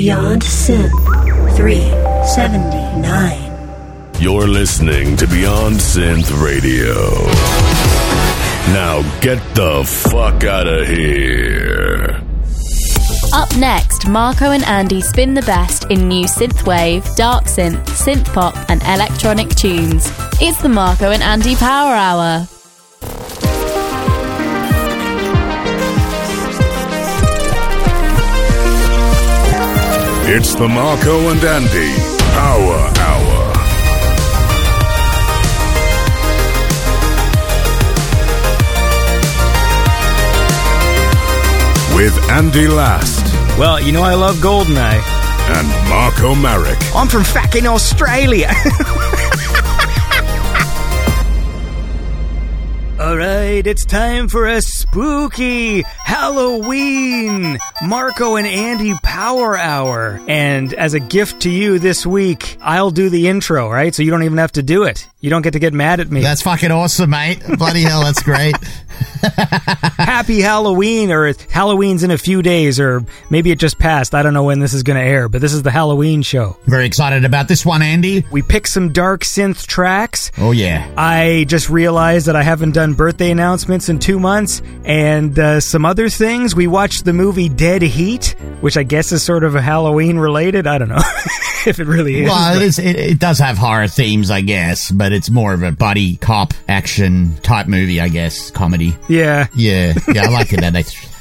Beyond Synth 379. You're listening to Beyond Synth Radio. Now get the fuck out of here. Up next, Marko and Andy spin the best in new synthwave, dark synth, synth pop, and electronic tunes. It's the Marko and Andy Power Hour. It's the Marko and Andy Power Hour. With Andy Last Well, you know I love Goldeneye. and Marko Marek. I'm from fucking Australia. All right, it's time for a spooky Halloween Marko and Andy Power Hour. And as a gift to you this week, I'll do the intro, right? So you don't even have to do it. You don't get to get mad at me. That's fucking awesome, mate. Bloody hell, that's great. Happy Halloween, or Halloween's in a few days, or maybe it just passed. I don't know when this is going to air, but this is the Halloween show. Very excited about this one, Andy. We picked some dark synth tracks. Oh, yeah. I just realized that I haven't done birthday announcements in two months and uh, some other things. We watched the movie Dead Heat, which I guess is sort of a Halloween related. I don't know if it really is. Well, but- it, is, it, it does have horror themes, I guess, but it's more of a buddy cop action type movie, I guess, comedy. yeah. Yeah, yeah, I like it. That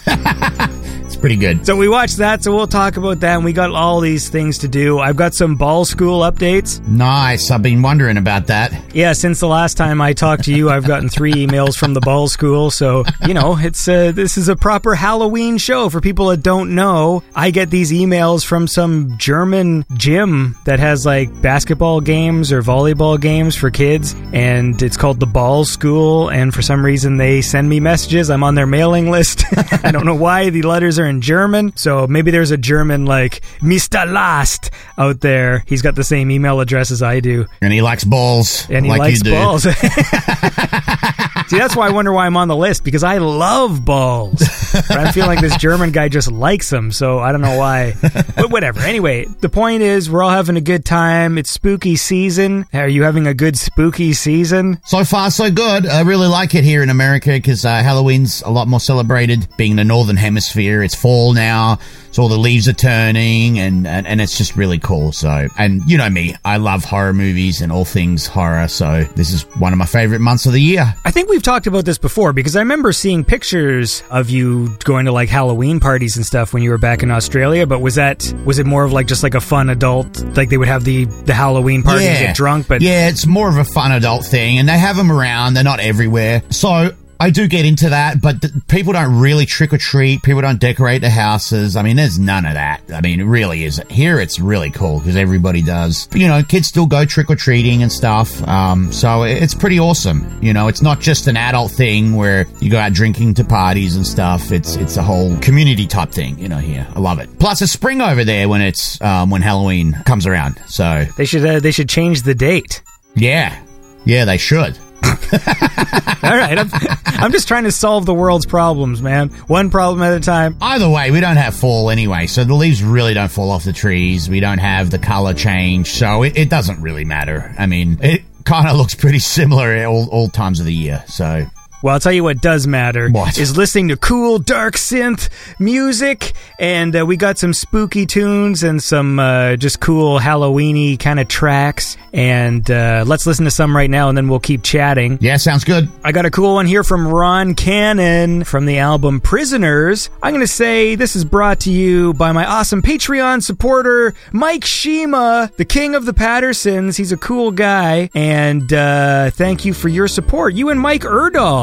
it's pretty good. So we watched that, so we'll talk about that. And we got all these things to do. I've got some ball school updates. Nice. I've been wondering about that. Yeah, since the last time I talked to you, I've gotten three emails from the ball school. So you know, it's uh, this is a proper Halloween show for people that don't know. I get these emails from some German gym that has like basketball games or volleyball games for kids, and it's called the Ball School. And for some reason, they send me messages. I'm on their mailing list. I don't know why the letters are in German. So maybe there's a German like Mr. Last out there. He's got the same email address as I do. And he likes balls. And he like likes you do. balls. See, that's why I wonder why I'm on the list because I love balls. But I feel like this German guy just likes them, so I don't know why. But whatever. Anyway, the point is we're all having a good time. It's spooky season. Are you having a good spooky season? So far, so good. I really like it here in America because uh, Halloween's a lot more celebrated. Being the northern hemisphere, it's fall now, so all the leaves are turning, and, and and it's just really cool. So, and you know me, I love horror movies and all things horror. So this is one of my favorite months of the year. I think we've talked about this before because I remember seeing pictures of you going to like Halloween parties and stuff when you were back in Australia. But was that was it more of like just like a fun adult like they would have the the Halloween party and get drunk? But yeah, it's more of a fun adult thing, and they have them around. They're not everywhere, so. I do get into that, but th- people don't really trick or treat. People don't decorate the houses. I mean, there's none of that. I mean, it really isn't. Here, it's really cool because everybody does. You know, kids still go trick or treating and stuff. Um, so it's pretty awesome. You know, it's not just an adult thing where you go out drinking to parties and stuff. It's it's a whole community type thing. You know, here I love it. Plus, it's spring over there when it's um, when Halloween comes around. So they should uh, they should change the date. yeah. Yeah, they should. All right, I'm, I'm just trying to solve the world's problems, man. One problem at a time. Either way, we don't have fall anyway, so the leaves really don't fall off the trees. We don't have the color change, so it, it doesn't really matter. I mean, it kind of looks pretty similar at all, all times of the year, so. Well, I'll tell you what does matter What? is listening to cool dark synth music, and uh, we got some spooky tunes and some uh, just cool Halloweeny kind of tracks. And uh, let's listen to some right now, and then we'll keep chatting. Yeah, sounds good. I got a cool one here from Ron Cannon from the album Prisoners. I'm going to say this is brought to you by my awesome Patreon supporter, Mike Shima, the king of the Pattersons. He's a cool guy, and uh, thank you for your support. You and Mike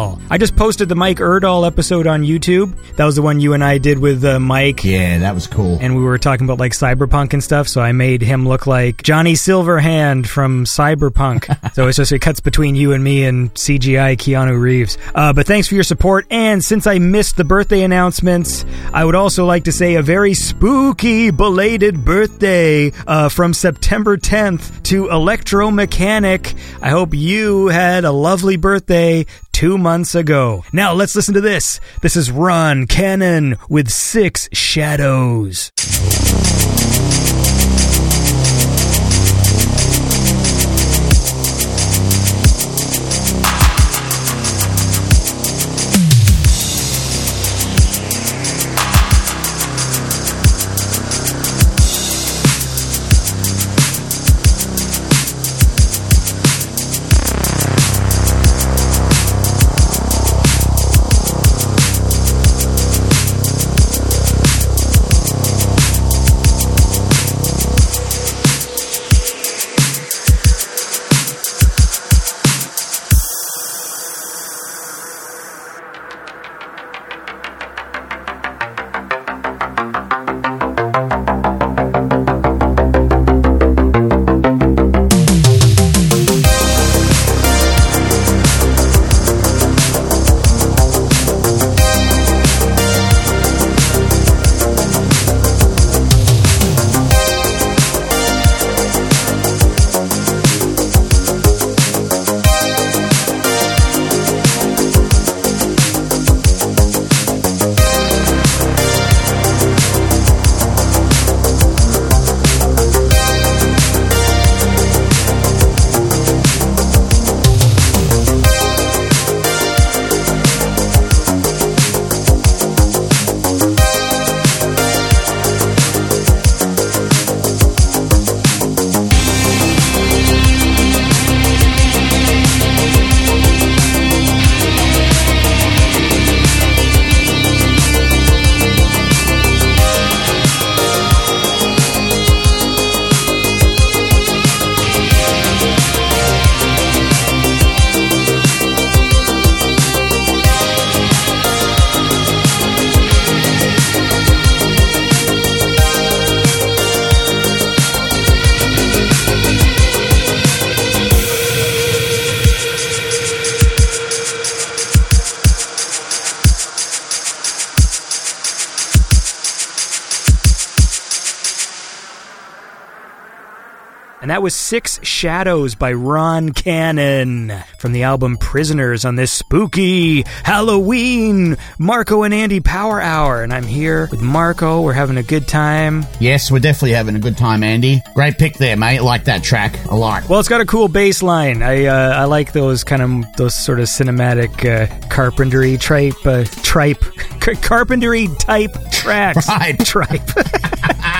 Erdahl. I just posted the Mike Erdahl episode on YouTube. That was the one you and I did with uh, Mike. Yeah, that was cool. And we were talking about like cyberpunk and stuff, so I made him look like Johnny Silverhand from Cyberpunk. so it's just it cuts between you and me and CGI Keanu Reeves. Uh, but thanks for your support. And since I missed the birthday announcements, I would also like to say a very spooky belated birthday uh, from September 10th to Electromechanic. I hope you had a lovely birthday two months ago. Now let's listen to this. This is Ron Cannon with Six Shadows. Was Six Shadows by Ron Cannon from the album Prisoners on this spooky Halloween Marko and Andy Power Hour. And I'm here with Marko. We're having a good time. Yes, we're definitely having a good time, Andy. Great pick there, mate. Like that track a lot. Well, it's got a cool bass line. I uh, I like those kind of those sort of cinematic uh, carpentry tripe uh, tripe carpentry type tracks. Right. Tripe.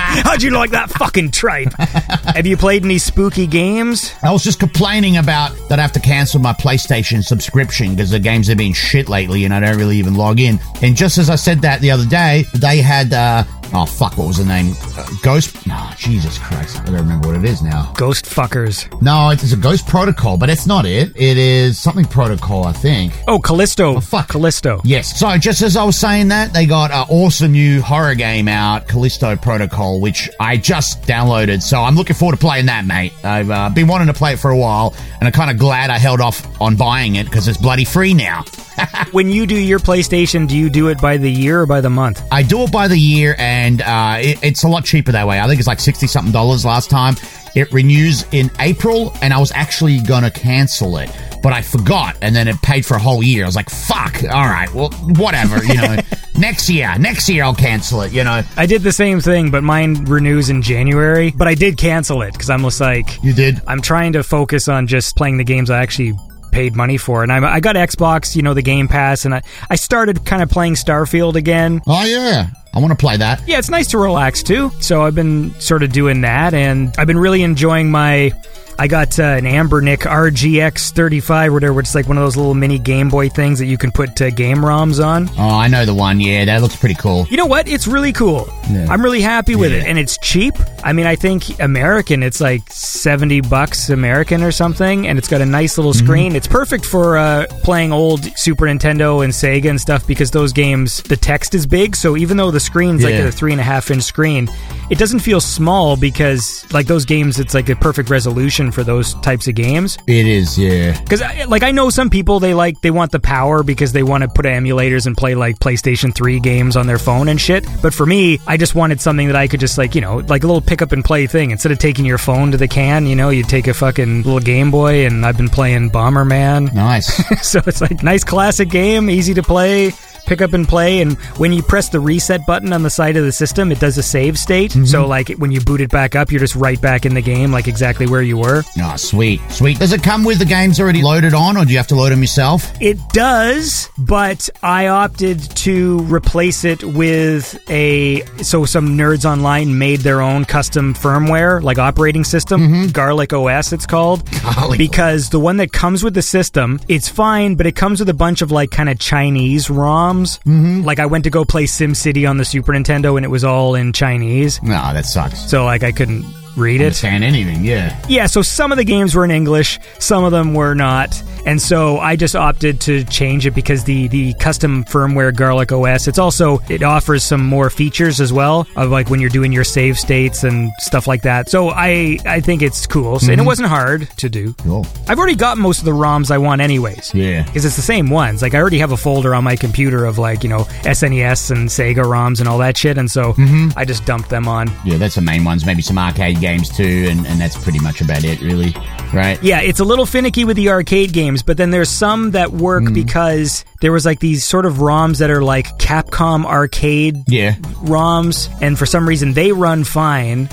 How'd you like that fucking tripe? Have you played any spooky games? I was just complaining about that I have to cancel my PlayStation subscription because the games have been shit lately and I don't really even log in. And just as I said that the other day, they had, uh, oh fuck, what was the name? Uh, Ghost? No, Jesus Christ. I don't remember what it is now. Ghost fuckers. No, it's a Ghost Protocol, but it's not it. It is something Protocol, I think. Oh, Callisto. Oh, fuck. Callisto. Yes. So just as I was saying that, they got an awesome new horror game out, Callisto Protocol, which I just downloaded. So I'm looking forward to playing that, mate. I've uh, been wanting to play it for a while, and I'm kind of glad I held off on buying it because it's bloody free now. When you do your PlayStation, do you do it by the year or by the month? I do it by the year, and uh, it, it's a lot cheaper that way. I think it's like sixty something dollars last time. It renews in April, and I was actually gonna cancel it, but I forgot, and then it paid for a whole year. I was like, "Fuck! All right, well, whatever." You know, next year, next year I'll cancel it. You know, I did the same thing, but mine renews in January. But I did cancel it because I'm just like, you did. I'm trying to focus on just playing the games I actually paid money for. And I, I got Xbox, you know, the Game Pass, and I, I started kind of playing Starfield again. Oh yeah, I want to play that. Yeah, it's nice to relax too. So I've been sort of doing that, and I've been really enjoying my. I got uh, an Anbernic RGX 35 or whatever. It's like one of those little mini Game Boy things that you can put uh, game ROMs on. Oh, I know the one. Yeah, that looks pretty cool. You know what? It's really cool. Yeah. I'm really happy with Yeah. it, and it's cheap. I mean, I think American, it's like 70 bucks American or something, and it's got a nice little Mm-hmm. screen. It's perfect for uh, playing old Super Nintendo and Sega and stuff because those games, the text is big. So even though the screen's like Yeah. a three and a half inch screen, it doesn't feel small because like those games, it's like a perfect resolution for those types of games. It is. Yeah. Because like I know some people they like they want the power because they want to put emulators and play like PlayStation 3 games on their phone and shit. But for me, I just wanted something that I could just like, you know, like a little pick up and play thing. Instead of taking your phone to the can, you know, you take a fucking little Game Boy and I've been playing Bomberman. Nice. so it's like nice classic game, easy to play. Pick up and play, and when you press the reset button on the side of the system, it does a save state. Mm-hmm. So, like when you boot it back up, you're just right back in the game, like exactly where you were. oh, sweet, sweet. Does it come with the games already loaded on, or do you have to load them yourself? It does, but I opted to replace it with a. So some nerds online made their own custom firmware, like operating system, mm-hmm. Garlic OS, it's called. Garlic because the one that comes with the system, it's fine, but it comes with a bunch of like kind of Chinese ROMs. Mm-hmm. Like I went to go play SimCity on the Super Nintendo, and it was all in Chinese. No, that sucks. So like I couldn't read it. Understand anything? Yeah. Yeah, so some of the games were in English, some of them were not. And so I just opted to change it because the the custom firmware Garlic OS, it's also it offers some more features as well of like when you're doing your save states and stuff like that. So I I think it's cool. So, And it mm-hmm. wasn't hard to do. Cool. I've already got most of the ROMs I want anyways. Yeah. Because it's the same ones. Like I already have a folder on my computer of like, you know, SNES and Sega ROMs and all that shit. And so mm-hmm. I just dumped them on. Yeah, that's the main ones. Maybe some arcade games too, and, and that's pretty much about it, really. Right? Yeah, it's a little finicky with the arcade games, but then there's some that work hmm. because there was like these sort of ROMs that are like Capcom arcade Yeah. ROMs, and for some reason they run fine,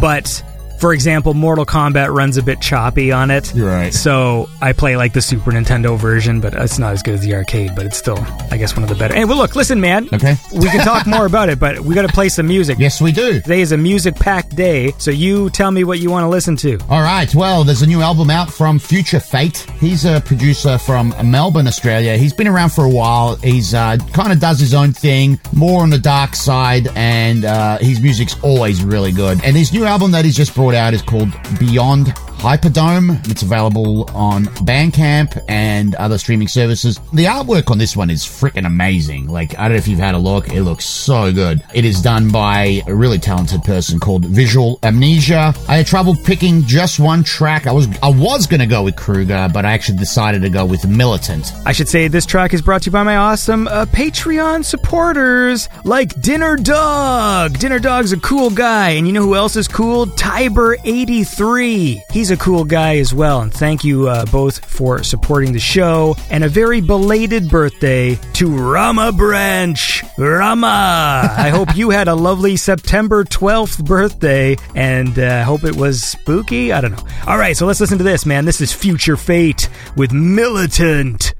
but for example, Mortal Kombat runs a bit choppy on it. Right. So I play like the Super Nintendo version, but it's not as good as the arcade, but it's still, I guess, one of the better. Hey, well, look, listen, man. Okay. We can talk more about it, but we got to play some music. Yes, we do. Today is a music packed day, so you tell me what you want to listen to. All right. Well, there's a new album out from Future Fate. He's a producer from Melbourne, Australia. He's been around for a while. He's uh, kind of does his own thing, more on the dark side, and uh, his music's always really good. And his new album that he's just brought out is called Beyond Hyperdome. It's available on Bandcamp and other streaming services. The artwork on this one is freaking amazing. Like, I don't know if you've had a look. It looks so good. It is done by a really talented person called Visual Amnesia. I had trouble picking just one track. I was I was gonna go with Kruger, but I actually decided to go with Militant. I should say this track is brought to you by my awesome uh, Patreon supporters like Dinner Dog. Dinner Dog's a cool guy, and you know who else is cool? Tiber83. He's a cool guy as well, and thank you uh, both for supporting the show. And a very belated birthday to Rama Branch. Rama! I hope you had a lovely September 12th birthday, and I uh, hope it was spooky. I don't know. All right, so let's listen to this, man. This is Future Fate with Militant.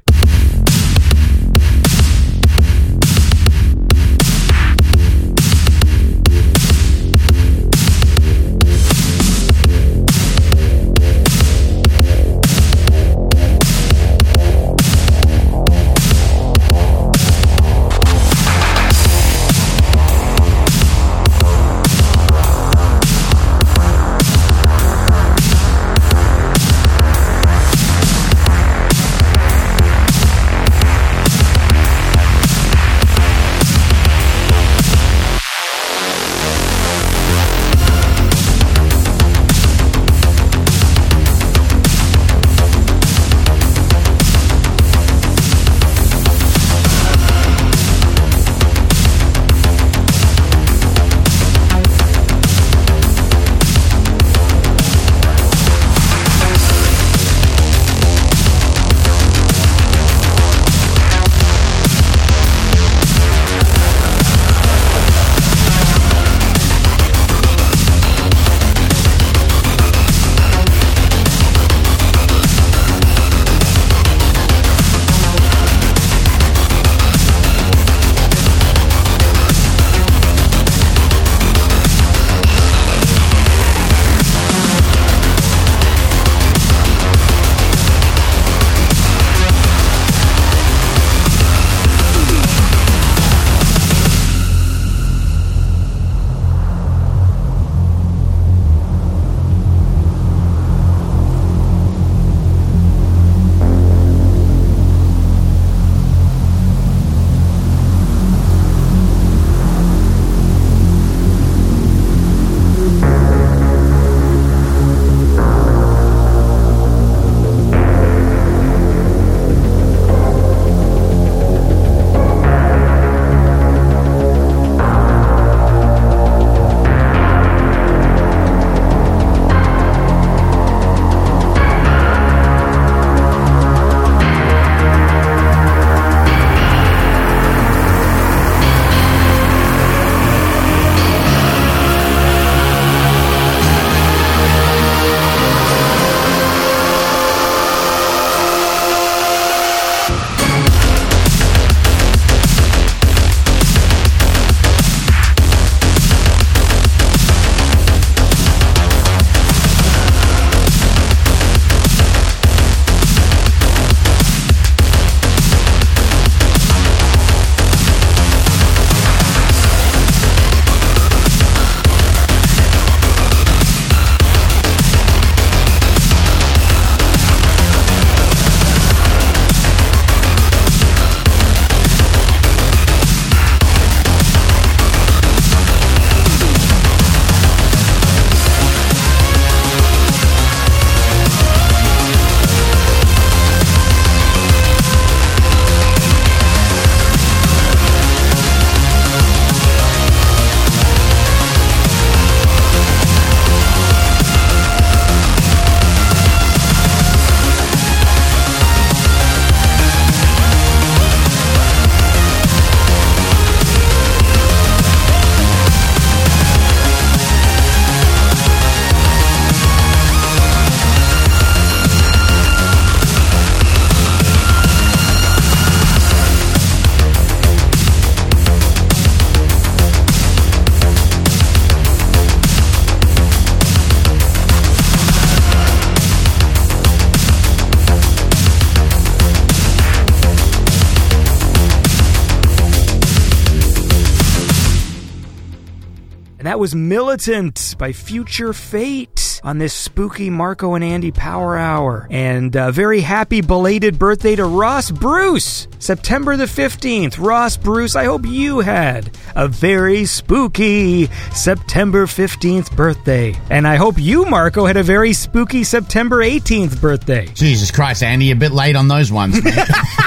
Was Militant by Future Fate. on this spooky Marko and Andy Power Hour. And uh, very happy belated birthday to Ross Bruce, September the 15th. Ross Bruce, I hope you had a very spooky September 15th birthday. And I hope you, Marko, had a very spooky September 18th birthday. Jesus Christ, Andy, a bit late on those ones,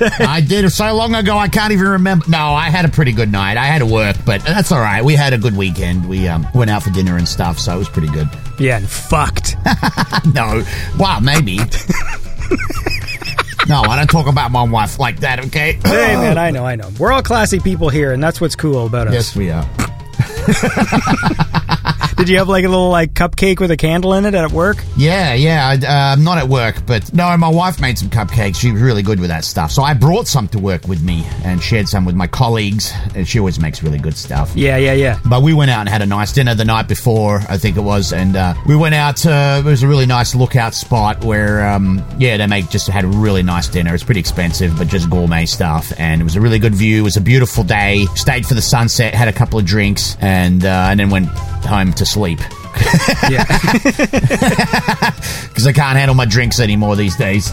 man. I did it so long ago I can't even remember. No, I had a pretty good night. I had to work, but that's all right. We had a good weekend. We um, went out for dinner and stuff, so it was pretty good. Yeah, and fucked. No, well, maybe. no, I don't talk about my wife like that. Okay. hey, man, I know, I know. We're all classy people here, and that's what's cool about us. Yes, we are. Did you have like a little like cupcake with a candle in it at work? Yeah, yeah. I, uh, not at work, but no, my wife made some cupcakes. She was really good with that stuff. So I brought some to work with me and shared some with my colleagues. And she always makes really good stuff. Yeah, yeah, yeah. But we went out and had a nice dinner the night before, I think it was, and uh, we went out. Uh, it was a really nice lookout spot where, um, yeah, they make just had a really nice dinner. It's pretty expensive, but just gourmet stuff, and it was a really good view. It was a beautiful day. Stayed for the sunset, had a couple of drinks, and uh, and then went home to sleep Yeah. because I can't handle my drinks anymore these days.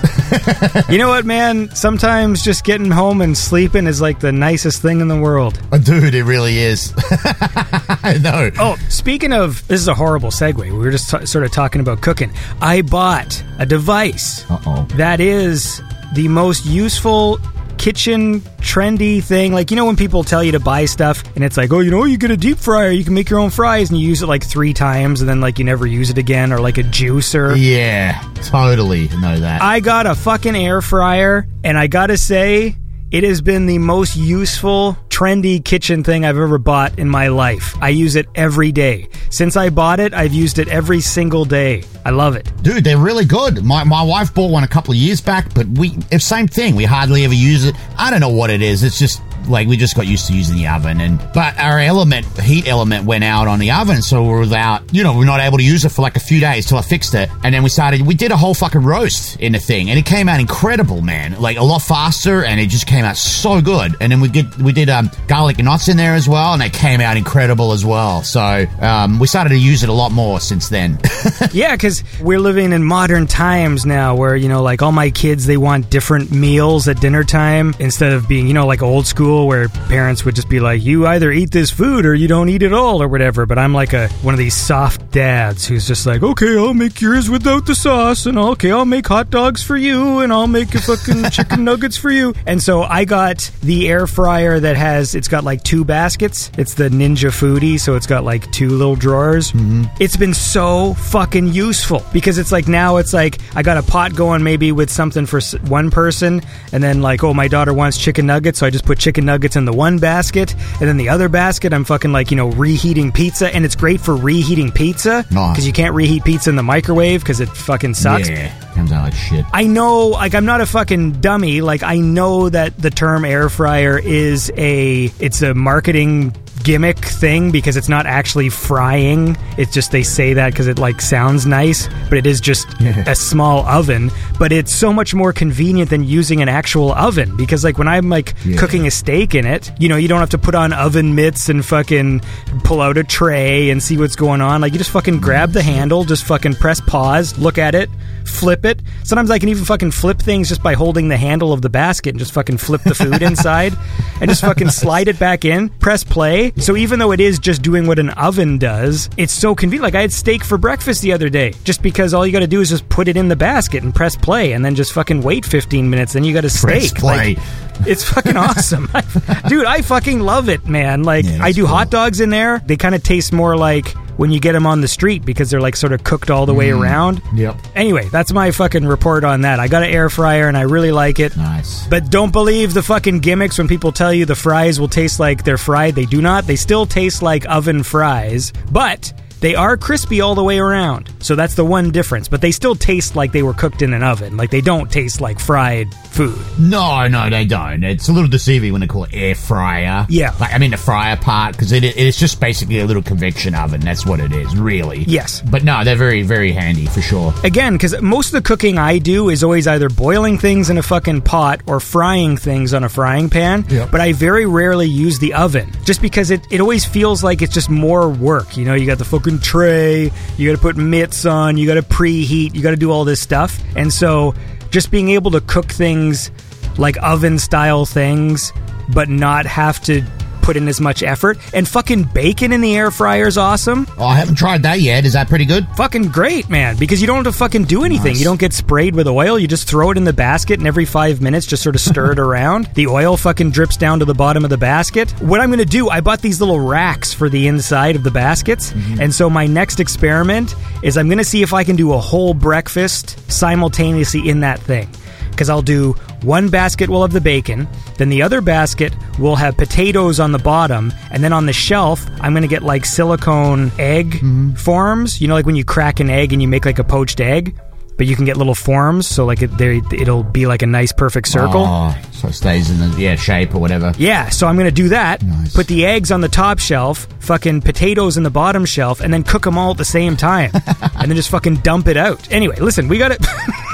you know what, man? Sometimes just getting home and sleeping is like the nicest thing in the world. Dude, it really is. I know. Oh, speaking of, this is a horrible segue. We were just t- sort of talking about cooking. I bought a device Uh oh. that is the most useful kitchen trendy thing. Like, you know, when people tell you to buy stuff and it's like, oh, you know, you get a deep fryer, you can make your own fries, and you use it like three times and then like you never use it again, or like a juicer. Yeah, totally know that. I got a fucking air fryer, and I gotta say, it has been the most useful, trendy kitchen thing I've ever bought in my life. I use it every day. Since I bought it, I've used it every single day. I love it. Dude, they're really good. My, my wife bought one a couple of years back, but we same thing. We hardly ever use it. I don't know what it is. It's just like we just got used to using the oven, and but our element heat element went out on the oven, so we're without you know we're not able to use it for like a few days till I fixed it, and then we started. We did a whole fucking roast in the thing, and it came out incredible, man. Like a lot faster, and it just came out so good. And then we get we did um, garlic nuts in there as well, and they came out incredible as well. So um, we started to use it a lot more since then. Yeah, because we're living in modern times now where, you know, like all my kids, they want different meals at dinner time instead of being, you know, like old school where parents would just be like, you either eat this food or you don't eat it all or whatever. But I'm like a one of these soft dads who's just like, okay, I'll make yours without the sauce and okay, I'll make hot dogs for you and I'll make a fucking chicken nuggets for you. And so I got the air fryer that has, it's got like two baskets. It's the Ninja Foodi, so it's got like two little drawers. Mm-hmm. It's been so fucking useful because it's like now it's like I got a pot going maybe with something for one person, and then like oh my daughter wants chicken nuggets, so I just put chicken nuggets in the one basket, and then the other basket I'm fucking like you know reheating pizza, and it's great for reheating pizza because you can't reheat pizza in the microwave because it fucking sucks. yeah, comes out like shit. I know, like, I'm not a fucking dummy. Like, I know that the term air fryer is a, it's a marketing gimmick thing because it's not actually frying. It's just they say that because it like sounds nice, but it is just a small oven. But it's so much more convenient than using an actual oven because like when I'm like Yeah. cooking a steak in it, you know, you don't have to put on oven mitts and fucking pull out a tray and see what's going on. Like you just fucking grab the handle, just fucking press pause, look at it, flip it. Sometimes I can even fucking flip things just by holding the handle of the basket and just fucking flip the food inside and just fucking slide it back in, press play. So even though it is just doing what an oven does, it's so convenient. Like I had steak for breakfast the other day just because all you got to do is just put it in the basket and press play and then just fucking wait 15 minutes. Then you got a Press steak. play. Like, it's fucking awesome. Dude, I fucking love it, man. Like, Yeah, that's I do cool. hot dogs in there. They kind of taste more like when you get them on the street because they're like sort of cooked all the way Mm. around. Yep. Anyway, that's my fucking report on that. I got an air fryer and I really like it. Nice. But don't believe the fucking gimmicks when people tell you the fries will taste like they're fried. They do not. They still taste like oven fries, but They are crispy all the way around. So that's the one difference, but they still taste like they were cooked in an oven. Like they don't taste like fried food. No, no, they don't. It's a little deceiving when they call it air fryer. Yeah. Like, I mean, the fryer part, because it, it's just basically a little convection oven. That's what it is, really. Yes. But no, they're very, very handy for sure. Again, because most of the cooking I do is always either boiling things in a fucking pot or frying things on a frying pan. Yep. But I very rarely use the oven just because it, it always feels like it's just more work. You know, you got the fucking tray, you got to put mitts on, you got to preheat, you got to do all this stuff. And so just being able to cook things like oven style things, but not have to put in as much effort. And fucking bacon in the air fryer is awesome. Oh, I haven't tried that yet. Is that pretty good? Fucking great, man. Because you don't have to fucking do anything. Nice. You don't get sprayed with oil. You just throw it in the basket, and every five minutes, just sort of stir it around. The oil fucking drips down to the bottom of the basket. What I'm gonna do, I bought these little racks for the inside of the baskets, mm-hmm. and so my next experiment is I'm gonna see if I can do a whole breakfast simultaneously in that thing. Because I'll do one basket will have the bacon, then the other basket will have potatoes on the bottom, and then on the shelf, I'm going to get like silicone egg mm-hmm. forms. You know, like when you crack an egg and you make like a poached egg, but you can get little forms, so like it, there, it'll be like a nice perfect circle. Oh, so it stays in the yeah shape or whatever. Yeah, so I'm gonna do that. Nice. Put the eggs on the top shelf, fucking potatoes in the bottom shelf, and then cook them all at the same time, and then just fucking dump it out. Anyway, listen, we got it.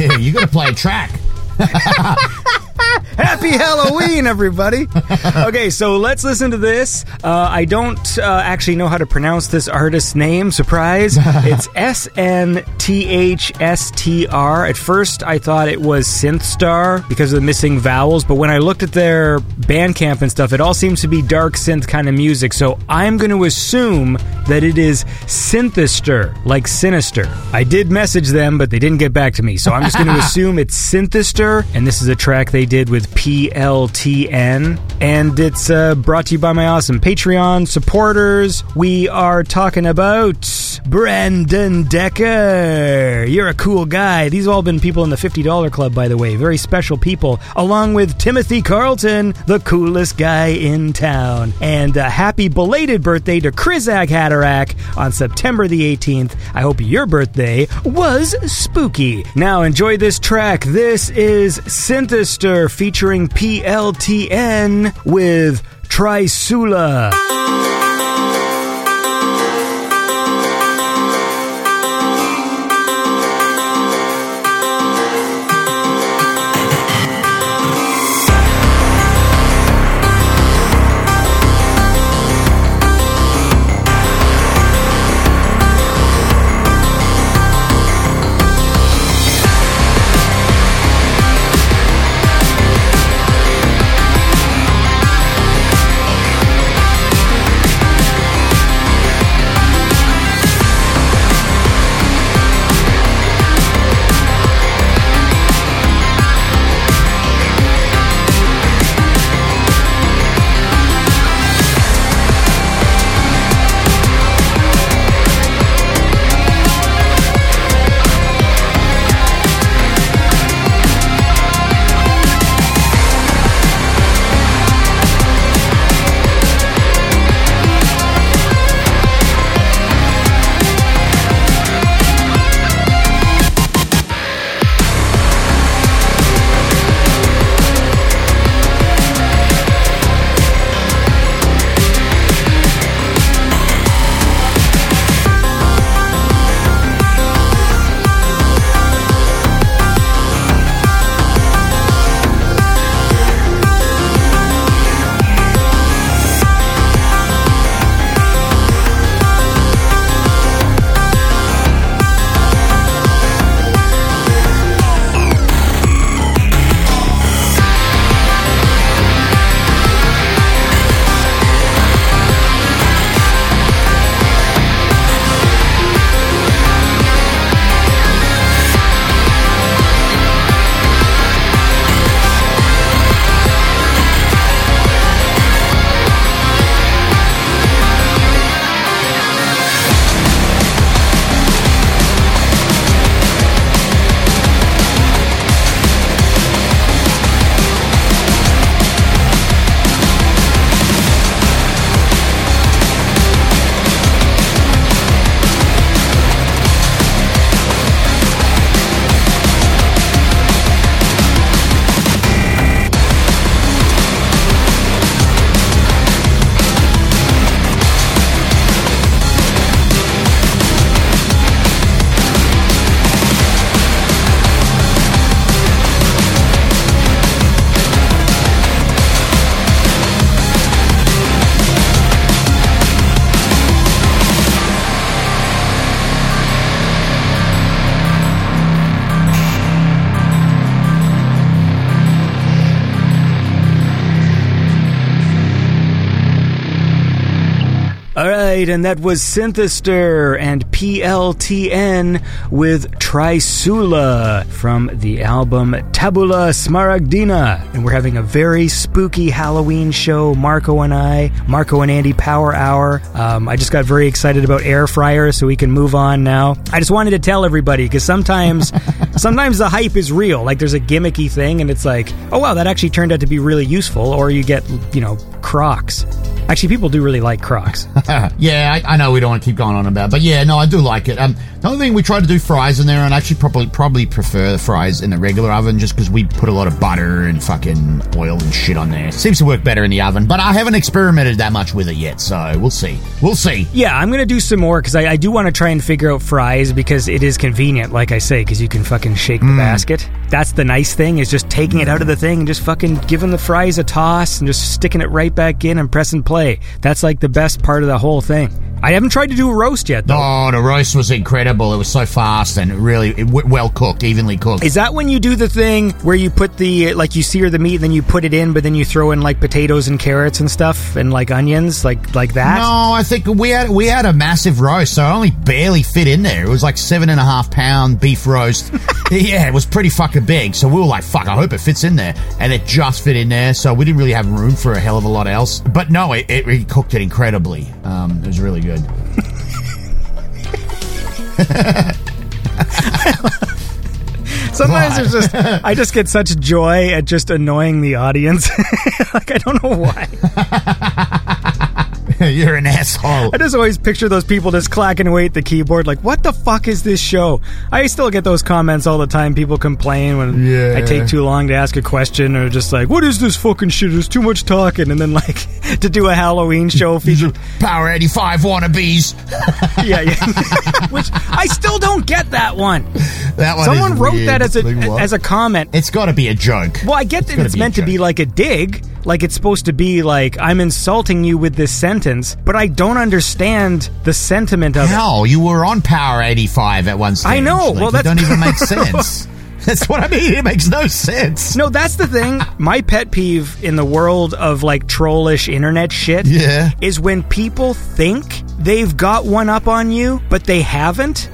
You got to play a track. Happy Halloween, everybody. okay, so let's listen to this. Uh, I don't uh, actually know how to pronounce this artist's name. Surprise. it's S N T H S T R. At first, I thought it was Synth Star because of the missing vowels, but when I looked at their Bandcamp and stuff, it all seems to be dark synth kind of music. So I'm going to assume that it is Synthester, like Sinister. I did message them, but they didn't get back to me. So I'm just going to assume it's Synthester, and this is a track they did with PLTN. And it's uh, brought to you by my awesome Patreon supporters. We are talking about Brandon Decker. You're a cool guy. These have all been people in the $50 club, by the way. Very special people. Along with Timothy Carlton, the coolest guy in town. And uh, happy belated birthday to Krizak Hatterack on September the 18th. I hope your birthday was spooky. Now enjoy this track. This is Synthester featuring PLTN with Trisula. And that was Synthester and PLTN with Trisula from the album Tabula Smaragdina. And we're having a very spooky Halloween show, Marko and I, Marko and Andy Power Hour. Um, I just got very excited about air fryer, so we can move on now. I just wanted to tell everybody because sometimes, sometimes the hype is real. Like there's a gimmicky thing, and it's like, oh wow, that actually turned out to be really useful. Or you get, you know, Crocs. Actually, people do really like Crocs. yeah, I, I, know we don't want to keep going on about, but yeah, no, I do like it. Um, the only thing we try to do fries in there, and I actually probably probably prefer the fries in the regular oven, just because we put a lot of butter and fucking oil and shit on there. Seems to work better in the oven, but I haven't experimented that much with it yet, so we'll see. We'll see. Yeah, I'm gonna do some more because I, I, do want to try and figure out fries because it is convenient, like I say, because you can fucking shake the mm. basket. That's the nice thing is just taking it out of the thing and just fucking giving the fries a toss and just sticking it right back in and pressing play. That's like the best part of the whole thing. I haven't tried to do a roast yet, though. Oh, the roast was incredible. It was so fast and really it w- well cooked, evenly cooked. Is that when you do the thing where you put the, like, you sear the meat and then you put it in, but then you throw in, like, potatoes and carrots and stuff and, like, onions, like like that? No, I think we had we had a massive roast, so I only barely fit in there. It was like seven and a half pound beef roast. yeah, it was pretty fucking big. So we were like, fuck, I hope it fits in there. And it just fit in there, so we didn't really have room for a hell of a lot else. But no, it, it, it cooked it incredibly. Um, it was really good good. Sometimes it's just I just get such joy at just annoying the audience. like I don't know why. You're an asshole. I just always picture those people just clacking away at the keyboard, like, what the fuck is this show? I still get those comments all the time. People complain when yeah. I take too long to ask a question, or just like, what is this fucking shit? There's too much talking. And then, like, to do a Halloween show feature. Power 85 wannabes. yeah, yeah. Which I still don't get that one. That one Someone wrote weird. that as a, as a comment. It's got to be a joke. Well, I get that it's, it's meant to be like a dig. Like it's supposed to be like, I'm insulting you with this sentence sentence, but I don't understand the sentiment of Hell, you were on Power 85 at one stage. I know. Like, well, that don't even make sense. That's what I mean. It makes no sense. No, that's the thing. My pet peeve in the world of like trollish internet shit yeah. is when people think they've got one up on you, but they haven't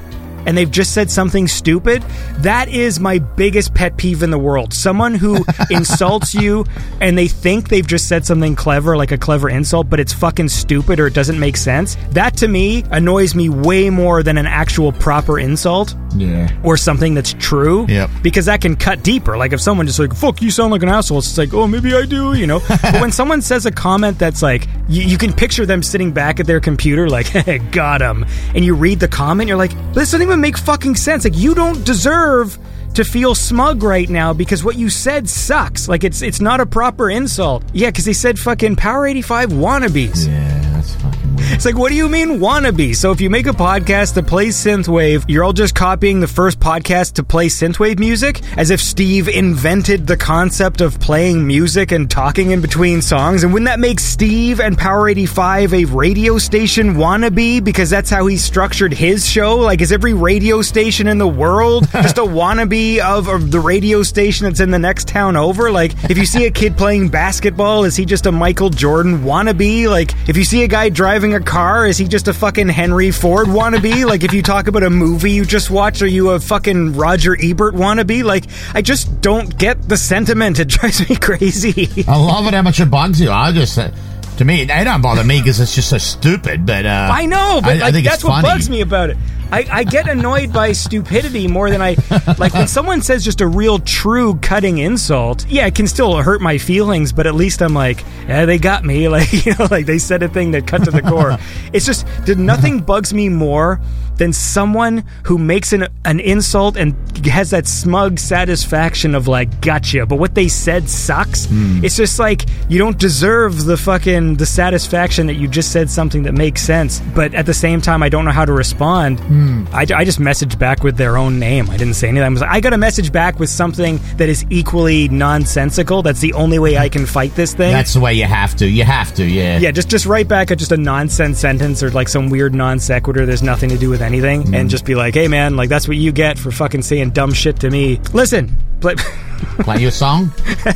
and they've just said something stupid, that is my biggest pet peeve in the world. Someone who insults you and they think they've just said something clever, like a clever insult, but it's fucking stupid or it doesn't make sense. That to me annoys me way more than an actual proper insult. Yeah. Or something that's true. Yep. Because that can cut deeper. Like if someone just like, fuck, you sound like an asshole, it's like, oh, maybe I do, you know? but when someone says a comment that's like, you, you can picture them sitting back at their computer, like, hey, got him. And you read the comment, you're like, this doesn't even make fucking sense. Like, you don't deserve to feel smug right now because what you said sucks. Like it's it's not a proper insult. Yeah, because they said fucking Power 85 wannabes. Yeah, that's weird. It's like, what do you mean wannabe? So if you make a podcast that plays synthwave, you're all just copying the first podcast to play synthwave music, as if Steve invented the concept of playing music and talking in between songs. And wouldn't that make Steve and Power 85 a radio station wannabe? Because that's how he structured his show. Like, is every radio station in the world just a wannabe? of, of the radio station that's in the next town over? Like, if you see a kid playing basketball, is he just a Michael Jordan wannabe? Like, if you see a guy driving a car, is he just a fucking Henry Ford wannabe? like, if you talk about a movie you just watched, are you a fucking Roger Ebert wannabe? Like, I just don't get the sentiment. It drives me crazy. I love it how much it bugs you. I just. Uh, to me, it don't bother me because it's just so stupid. But uh, I know, but I, like, I that's what bugs me about it. I, I get annoyed by stupidity more than I like when someone says just a real true cutting insult. Yeah, it can still hurt my feelings, but at least I'm like, yeah, they got me. Like you know, like they said a thing that cut to the core. it's just did nothing bugs me more than someone who makes an an insult and has that smug satisfaction of like gotcha, but what they said sucks. Mm. It's just like you don't deserve the fucking the satisfaction that you just said something that makes sense, but at the same time I don't know how to respond. Mm. I, I, just messaged back with their own name. I didn't say anything. I, was, I got a message back with something that is equally nonsensical. That's the only way I can fight this thing. That's the way you have to. You have to, yeah. Yeah, just just write back a, just a nonsense sentence or like some weird non sequitur. There's nothing to do with anything, mm. and just be like, "Hey, man, like that's what you get for fucking saying dumb shit to me." Listen, play, play you a song.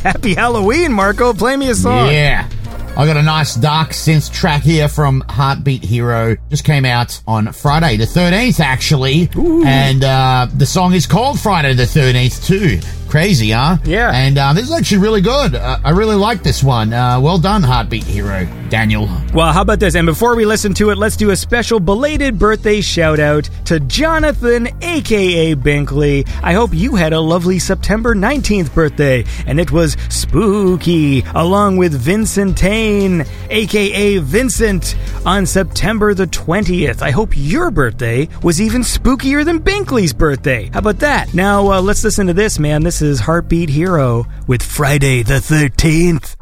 Happy Halloween, Marko. Play me a song. Yeah. I got a nice dark synth track here from HeartBeatHero. Just came out on Friday the 13th, actually. And uh, the song is called Friday the 13th, too. Crazy, huh? Yeah. And uh, this is actually really good. Uh, I really like this one. Uh, well done, HeartBeatHero, Daniel. Well, how about this? And before we listen to it, let's do a special belated birthday shout out to Jonathan, aka Binkley. I hope you had a lovely September 19th birthday, and it was spooky, along with Vincent Tane, aka Vincent, on September the 20th. I hope your birthday was even spookier than Binkley's birthday. How about that? Now, uh, let's listen to this, man. This is HeartBeatHero with Friday the 13th.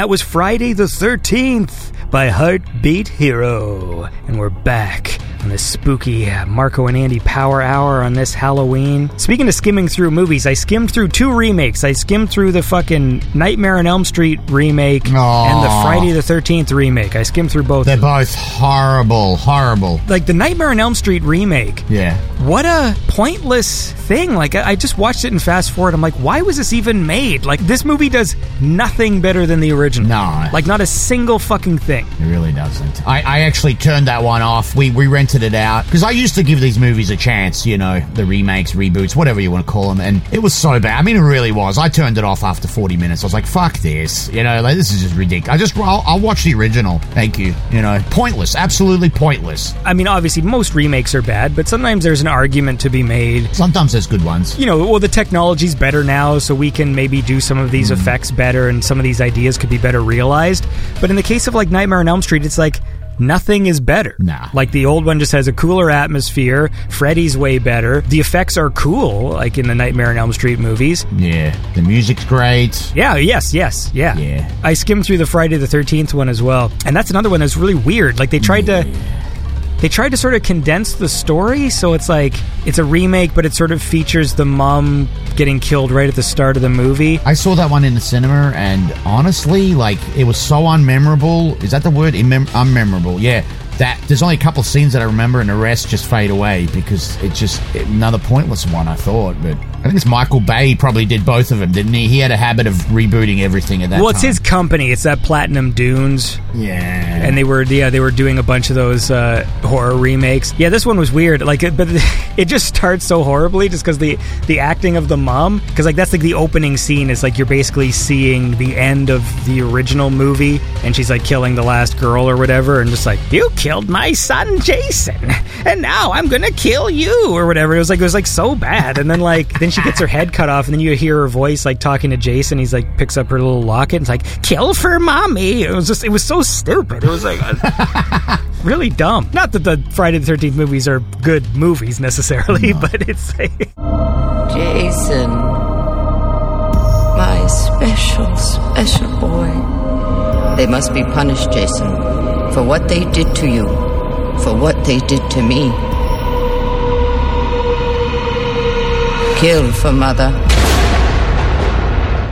That was Friday the 13th by HeartBeatHero. And we're back this spooky uh, Marko and Andy Power Hour on this Halloween. Speaking of skimming through movies, I skimmed through two remakes. I skimmed through the fucking Nightmare on Elm Street remake Aw. and the Friday the 13th remake. I skimmed through both. They're both horrible, horrible. Like the Nightmare on Elm Street remake Yeah. what a pointless thing. Like, I I just watched it and fast forward. I'm like, why was this even made? Like, this movie does nothing better than the original. No. Like, not a single fucking thing. It really doesn't. I, I actually turned that one off. We we rented rented it out because I used to give these movies a chance. You know, the remakes, reboots, whatever you want to call them, and it was so bad. I mean, it really was. I turned it off after 40 minutes. I was like, "Fuck this," you know, like this is just ridiculous. I just I'll, I'll watch the original. Thank you. You know, pointless, absolutely pointless. I mean, obviously, most remakes are bad, but sometimes there's an argument to be made. Sometimes there's good ones. You know, well, the technology's better now, so we can maybe do some of these mm-hmm. effects better, and some of these ideas could be better realized. But in the case of like Nightmare on Elm Street, it's like nothing is better. Nah. Like the old one just has a cooler atmosphere. Freddy's way better. The effects are cool, like in the Nightmare on Elm Street movies. Yeah, the music's great. Yeah, yes, yes, yeah. Yeah. I skimmed through the Friday the 13th one as well. And that's another one that's really weird. Like they tried to they tried to sort of condense the story so it's like it's a remake but it sort of features the mom getting killed right at the start of the movie. I saw that one in the cinema, and honestly, like it was so unmemorable. Is that the word? Immem- unmemorable. Yeah. That there's only a couple scenes that I remember, and the rest just fade away because it's just another pointless one. I thought, but I think it's Michael Bay probably did both of them, didn't he? He had a habit of rebooting everything at that. Well, it's time. his company. It's that Platinum Dunes. Yeah, and they were yeah they were doing a bunch of those uh, horror remakes. Yeah, this one was weird. Like, it, but it just starts so horribly just because the the acting of the mom. Because like that's like the opening scene is like you're basically seeing the end of the original movie, and she's like killing the last girl or whatever, and just like you killed my son Jason, and now I'm gonna kill you or whatever. It was like it was like so bad, and then like then she gets her head cut off, and then you hear her voice like talking to Jason. He's like picks up her little locket and it's like kill for mommy. It was just it was so stupid. It was like really dumb. Not that the Friday the Thirteenth movies are good movies necessarily, but it's like, Jason. My special, special boy. They must be punished, Jason, for what they did to you, for what they did to me. Kill for mother.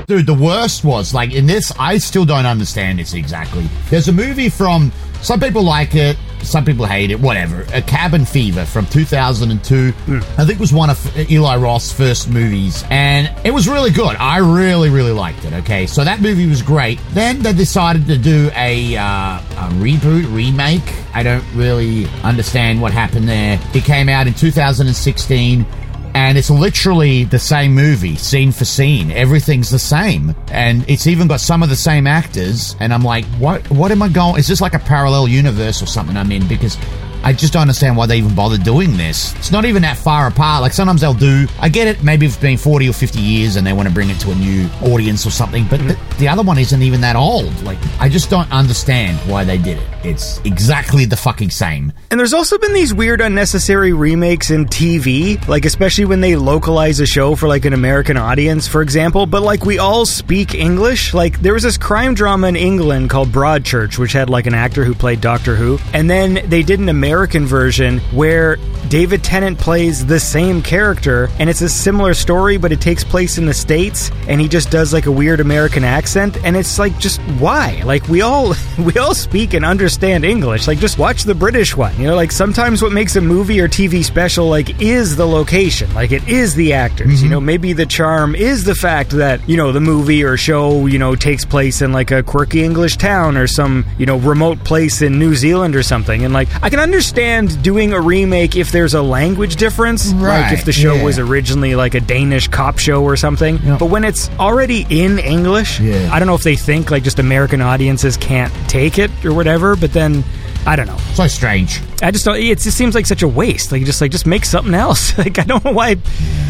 Dude, the worst was like in this. I still don't understand this exactly. There's a movie from some people like it, some people hate it, whatever. A Cabin Fever from 2002. I think was one of Eli Roth's first movies, and it was really good. I really, really liked it. Okay, so that movie was great. Then they decided to do a, uh, a reboot, remake. I don't really understand what happened there. It came out in 2016 and it's literally the same movie, scene for scene. Everything's the same, and it's even got some of the same actors. And I'm like, what? What am I going? Is this like a parallel universe or something I'm in? Because I just don't understand why they even bother doing this. It's not even that far apart. Like sometimes they'll do. I get it. Maybe it's been 40 or 50 years and they want to bring it to a new audience or something. But the, the other one isn't even that old. Like I just don't understand why they did it. It's exactly the fucking same. and there's also been these weird unnecessary remakes in TV, like especially when they localize a show for like an American audience, for example. But like we all speak English. Like there was this crime drama in England called Broadchurch, which had like an actor who played Doctor Who, and then they did an American version where David Tennant plays the same character, and it's a similar story, but it takes place in the states, and he just does like a weird American accent, and it's like just why? Like we all we all speak and understand English. Like just watch the British one. You know, like sometimes what makes a movie or TV special like is the location, like it is the actors. You mm-hmm. know, maybe the charm is the fact that you know the movie or show you know takes place in like a quirky English town or some you know remote place in New Zealand or something, and like I can understand doing a remake if there's a language difference, like Right, if the show yeah. was originally like a Danish cop show or something. Yeah. But when it's already in English, Yeah. I don't know if they think like just American audiences can't take it or whatever. But then I don't know. So strange. I just don't. It just seems like such a waste. Like just like just make something else. like I don't know why.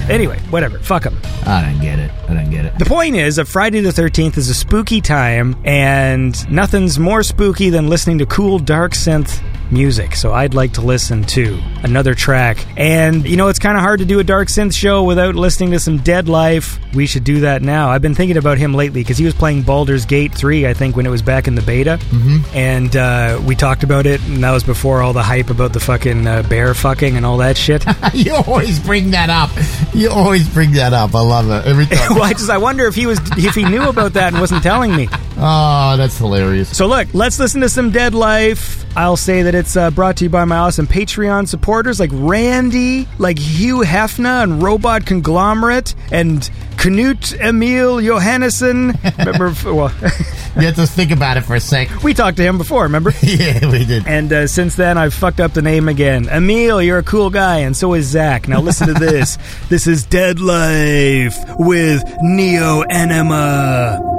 Anyway, whatever. Fuck them. I don't get it. I don't get it. The point is that Friday the 13th is a spooky time, and nothing's more spooky than listening to cool, dark synth music. So I'd like to listen to another track. And, you know, it's kind of hard to do a dark synth show without listening to some Deadlife. We should do that now. I've been thinking about him lately because he was playing Baldur's Gate 3, I think, when it was back in the beta. Mm-hmm. And uh, we talked about it, and that was before all the hype about the fucking uh, bear fucking and all that shit. You always bring that up. You always bring that up. I love it every time. well, I just I wonder if he was if he knew about that and wasn't telling me. oh, that's hilarious. So look, let's listen to some Deadlife. I'll say that it's uh, brought to you by my awesome Patreon supporters like Randy, like Hugh Hefner and Robot Conglomerate, and Knut Emil Johannesson. Remember, well, You have to think about it for a sec. we talked to him before, remember? yeah, we did. And uh, since then, I've fucked up the name again. Emil, you're a cool guy, and so is Zach. Now listen to this. this is Deadlife with Neo Anima.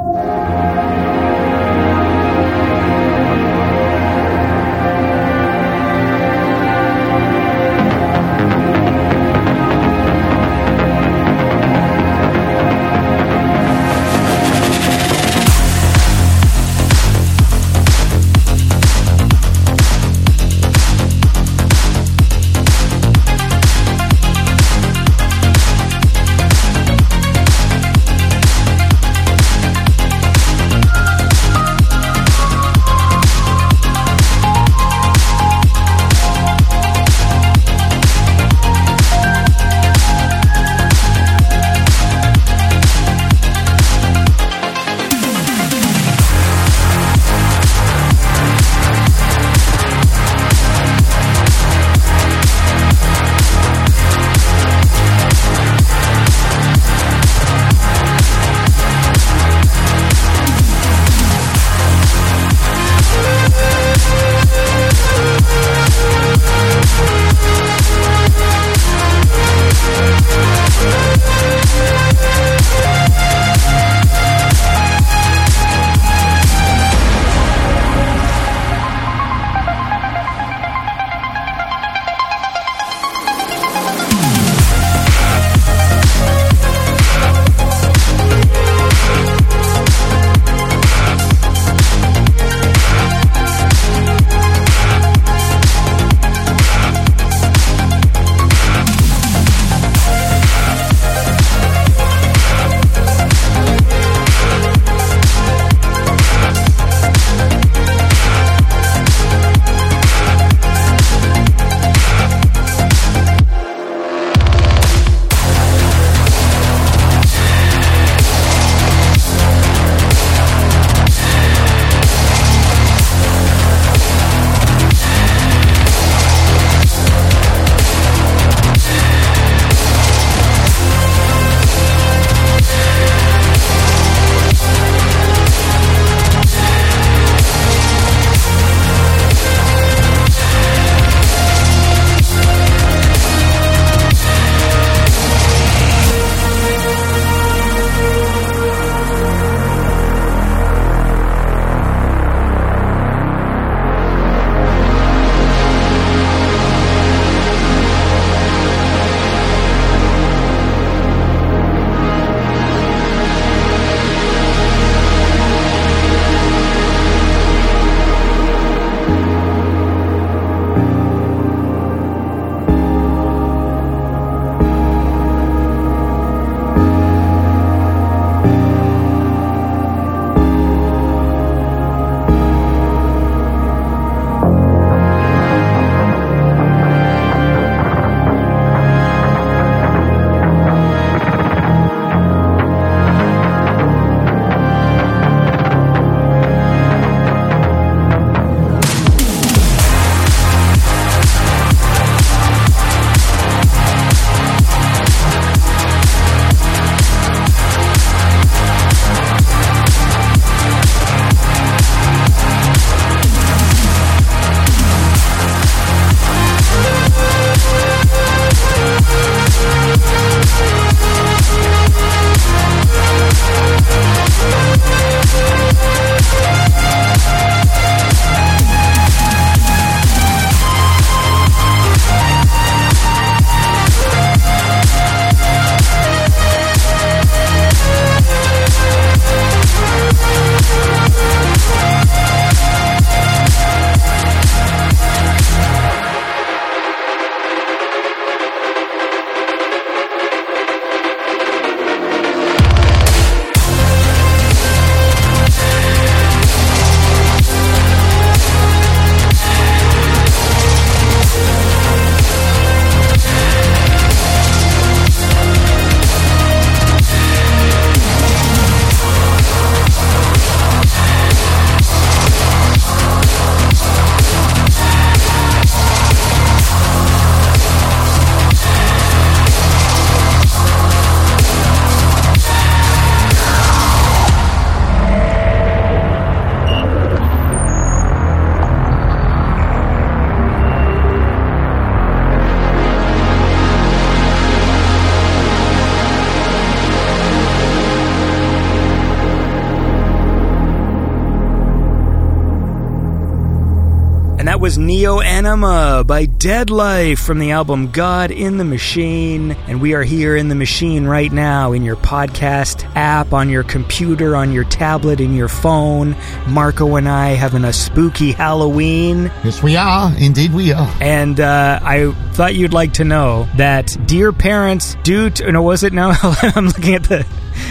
By Deadlife from the album God in the Machine. And we are here in the machine right now in your podcast app, on your computer, on your tablet, in your phone. Marko and I having a spooky Halloween. Yes, we are. Indeed, we are. And uh, I thought you'd like to know that, dear parents, due to no, was it now? I'm looking at the,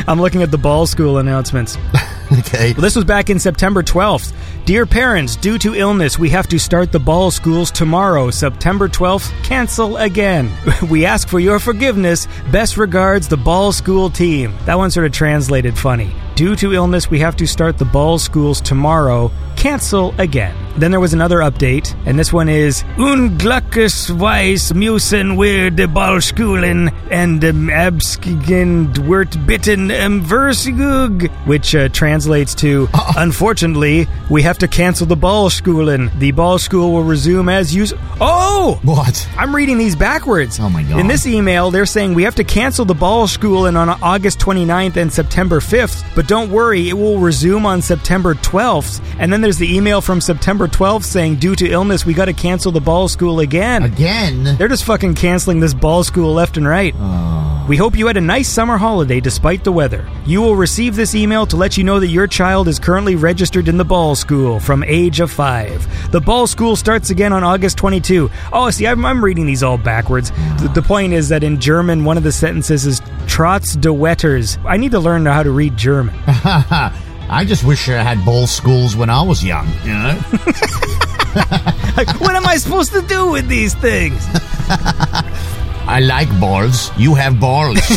I'm looking at the ball school announcements. Okay. Well, this was back in September 12th. Dear parents, due to illness, we have to start the ball schools tomorrow, September 12th. Cancel again. We ask for your forgiveness. Best regards, the ball school team. That one sort of translated funny. Due to illness, we have to start the ball schools tomorrow. Cancel again. Then there was another update, and this one is Ungluckus Weiss Musen wir de Ballschulen and um, Abskigen wird bitten Versigug, which uh, translates to Unfortunately, we have to cancel the Ballschulen. The ball school will resume as usual. Oh! What? I'm reading these backwards. Oh my God. In this email, they're saying we have to cancel the ball school in on August 29th and September 5th, but don't worry, it will resume on September 12th. And then there's the email from September 12th saying due to illness, we got to cancel the ball school again. Again? They're just fucking canceling this ball school left and right. Oh. We hope you had a nice summer holiday despite the weather. You will receive this email to let you know that your child is currently registered in the ball school from age of five. The ball school starts again on August 22. Oh, see, I'm, I'm reading these all backwards. The, the point is that in German, one of the sentences is Trotz de Wetters. I need to learn how to read German. I just wish I had ball schools when I was young, you know? Like, what am I supposed to do with these things? I like balls. You have balls.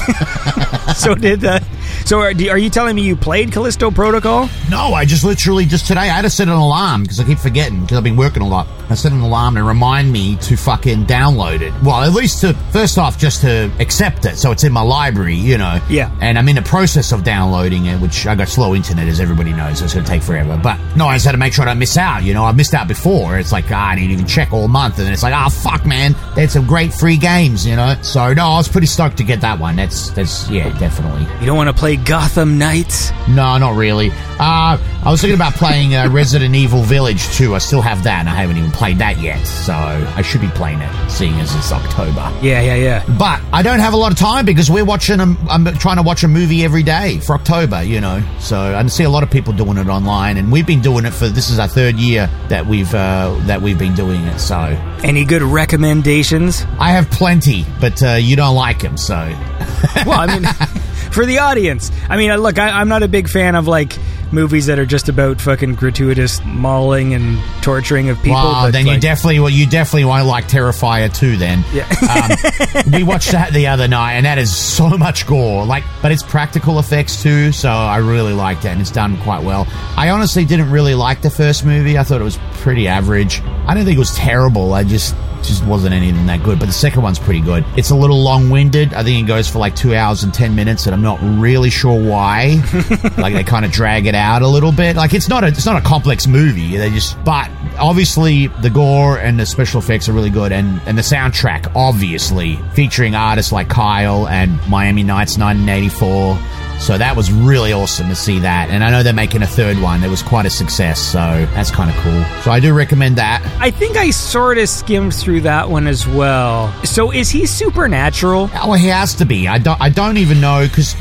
So did. Uh, so are, are you telling me you played Callisto Protocol? no, I just literally just today I had to set an alarm because I keep forgetting because I've been working a lot. I set an alarm to remind me to fucking download it. Well, at least to first off just to accept it, so it's in my library, you know. Yeah. And I'm in the process of downloading it, which I got slow internet, as everybody knows. So it's going to take forever. But no, I just had to make sure I don't miss out. You know, I missed out before. It's like ah, I didn't even check all month, and then it's like ah, fuck, man, they had some great free games, you know. So no, I was pretty stoked to get that one. That's that's yeah, definitely. You don't want to play Gotham Knights? No, not really. Uh, I was thinking about playing uh, Resident Evil Village too. I still have that, and I haven't even played that yet. So I should be playing it, seeing as it's October. Yeah, yeah, yeah. But I don't have a lot of time because we're watching. A, I'm trying to watch a movie every day for October. You know, so I see a lot of people doing it online, and we've been doing it for. This is our third year that we've uh, that we've been doing it. So Any good recommendations? I have plenty, but uh, you don't like him, So Well, I mean, for the audience. I mean, look, I, I'm not a big fan of like movies that are just about fucking gratuitous mauling and torturing of people. But, then you definitely well, you definitely won't like Terrifier 2. then. Yeah. um, we watched that the other night, and that is so much gore. Like, but it's practical effects too, so I really liked it, and it's done quite well. I honestly didn't really like the first movie. I thought it was pretty average. I don't think it was terrible. I just just wasn't anything that good. But the second one's pretty good. It's a little long winded. I think it goes for like two hours and ten minutes, and I'm not really sure why. like they kind of drag it out a little bit. Like it's not a it's not a complex movie. They just but obviously the gore and the special effects are really good, and and the soundtrack obviously featuring artists like Kyle and Miami Nights 1984. So that was really awesome to see that. And I know they're making a third one. It was quite a success. So that's kind of cool. So I do recommend that. I think I sort of skimmed through that one as well. So is he supernatural? Oh, he has to be. I don't. I don't even know because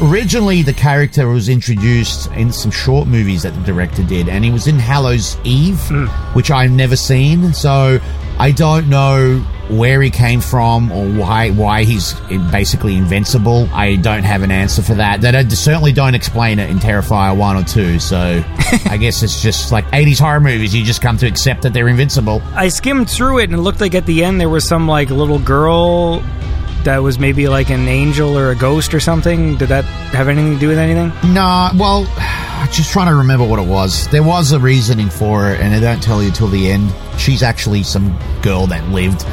originally the character was introduced in some short movies that the director did, and he was in Hallows Eve, hmm. which I've never seen. So I don't know where he came from or why why he's basically invincible. I don't have an answer for that. They don't, certainly don't explain it in Terrifier one or two. So I guess it's just like 80s horror movies. You just come to accept that they're invincible. I skimmed through it and it looked like at the end there was some like little girl that was maybe like an angel or a ghost or something. Did that have anything to do with anything? No, well, I'm just trying to remember what it was. There was a reasoning for it, and they don't tell you till the end. She's actually some girl that lived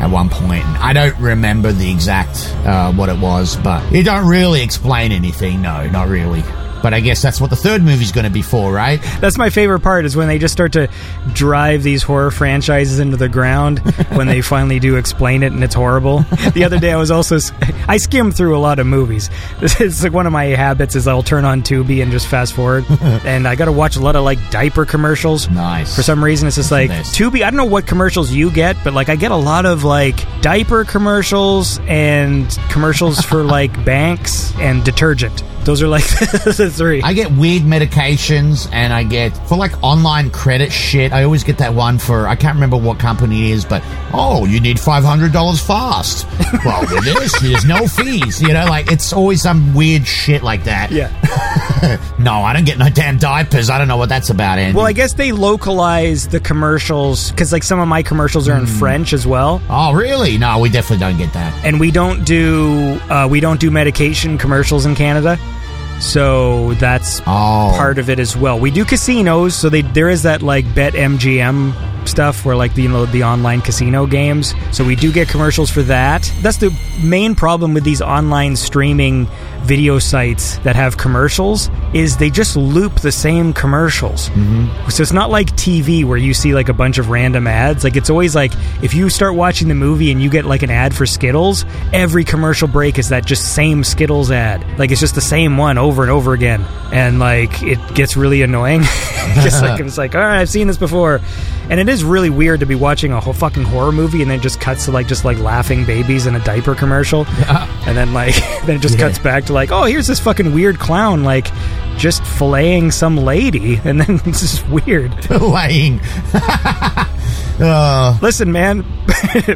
at one point. I don't remember the exact uh, what it was, but it don't really explain anything. No, not really. But I guess that's what the third movie's going to be for, right? That's my favorite part is when they just start to drive these horror franchises into the ground when they finally do explain it and it's horrible. The other day I was also I skim through a lot of movies. This is like one of my habits is I'll turn on Tubi and just fast forward and I got to watch a lot of like diaper commercials. Nice. For some reason it's just like Nice. Tubi, I don't know what commercials you get, but like I get a lot of like diaper commercials and commercials for like banks and detergent. Those are like the three. I get weird medications and I get for like online credit shit. I always get that one for I can't remember what company it is, but oh, you need five hundred dollars fast. well, with this, there's no fees. You know, like it's always some weird shit like that. yeah. No, I don't get no damn diapers. I don't know what that's about. Andy. Well, I guess they localize the commercials because, like, some of my commercials are in Hmm. French as well, oh, really? No, we definitely don't get that. and we don't do uh, we don't do medication commercials in Canada, so that's Oh, part of it as well. We do casinos, so they there is that like BetMGM stuff where like the, you know the online casino games. So we do get commercials for that. That's the main problem with these online streaming video sites that have commercials is they just loop the same commercials. Mm-hmm. So it's not like TV where you see like a bunch of random ads. Like it's always like if you start watching the movie and you get like an ad for Skittles, every commercial break is that just same Skittles ad. Like it's just the same one over and over again, and like it gets really annoying. just like it's like all right, I've seen this before, and it is really weird to be watching a whole fucking horror movie and then just cuts to like just like laughing babies in a diaper commercial, and then like then it just Yeah. cuts back to like oh here's this fucking weird clown like just filleting some lady, and then it's just weird. laying. uh, Listen, man,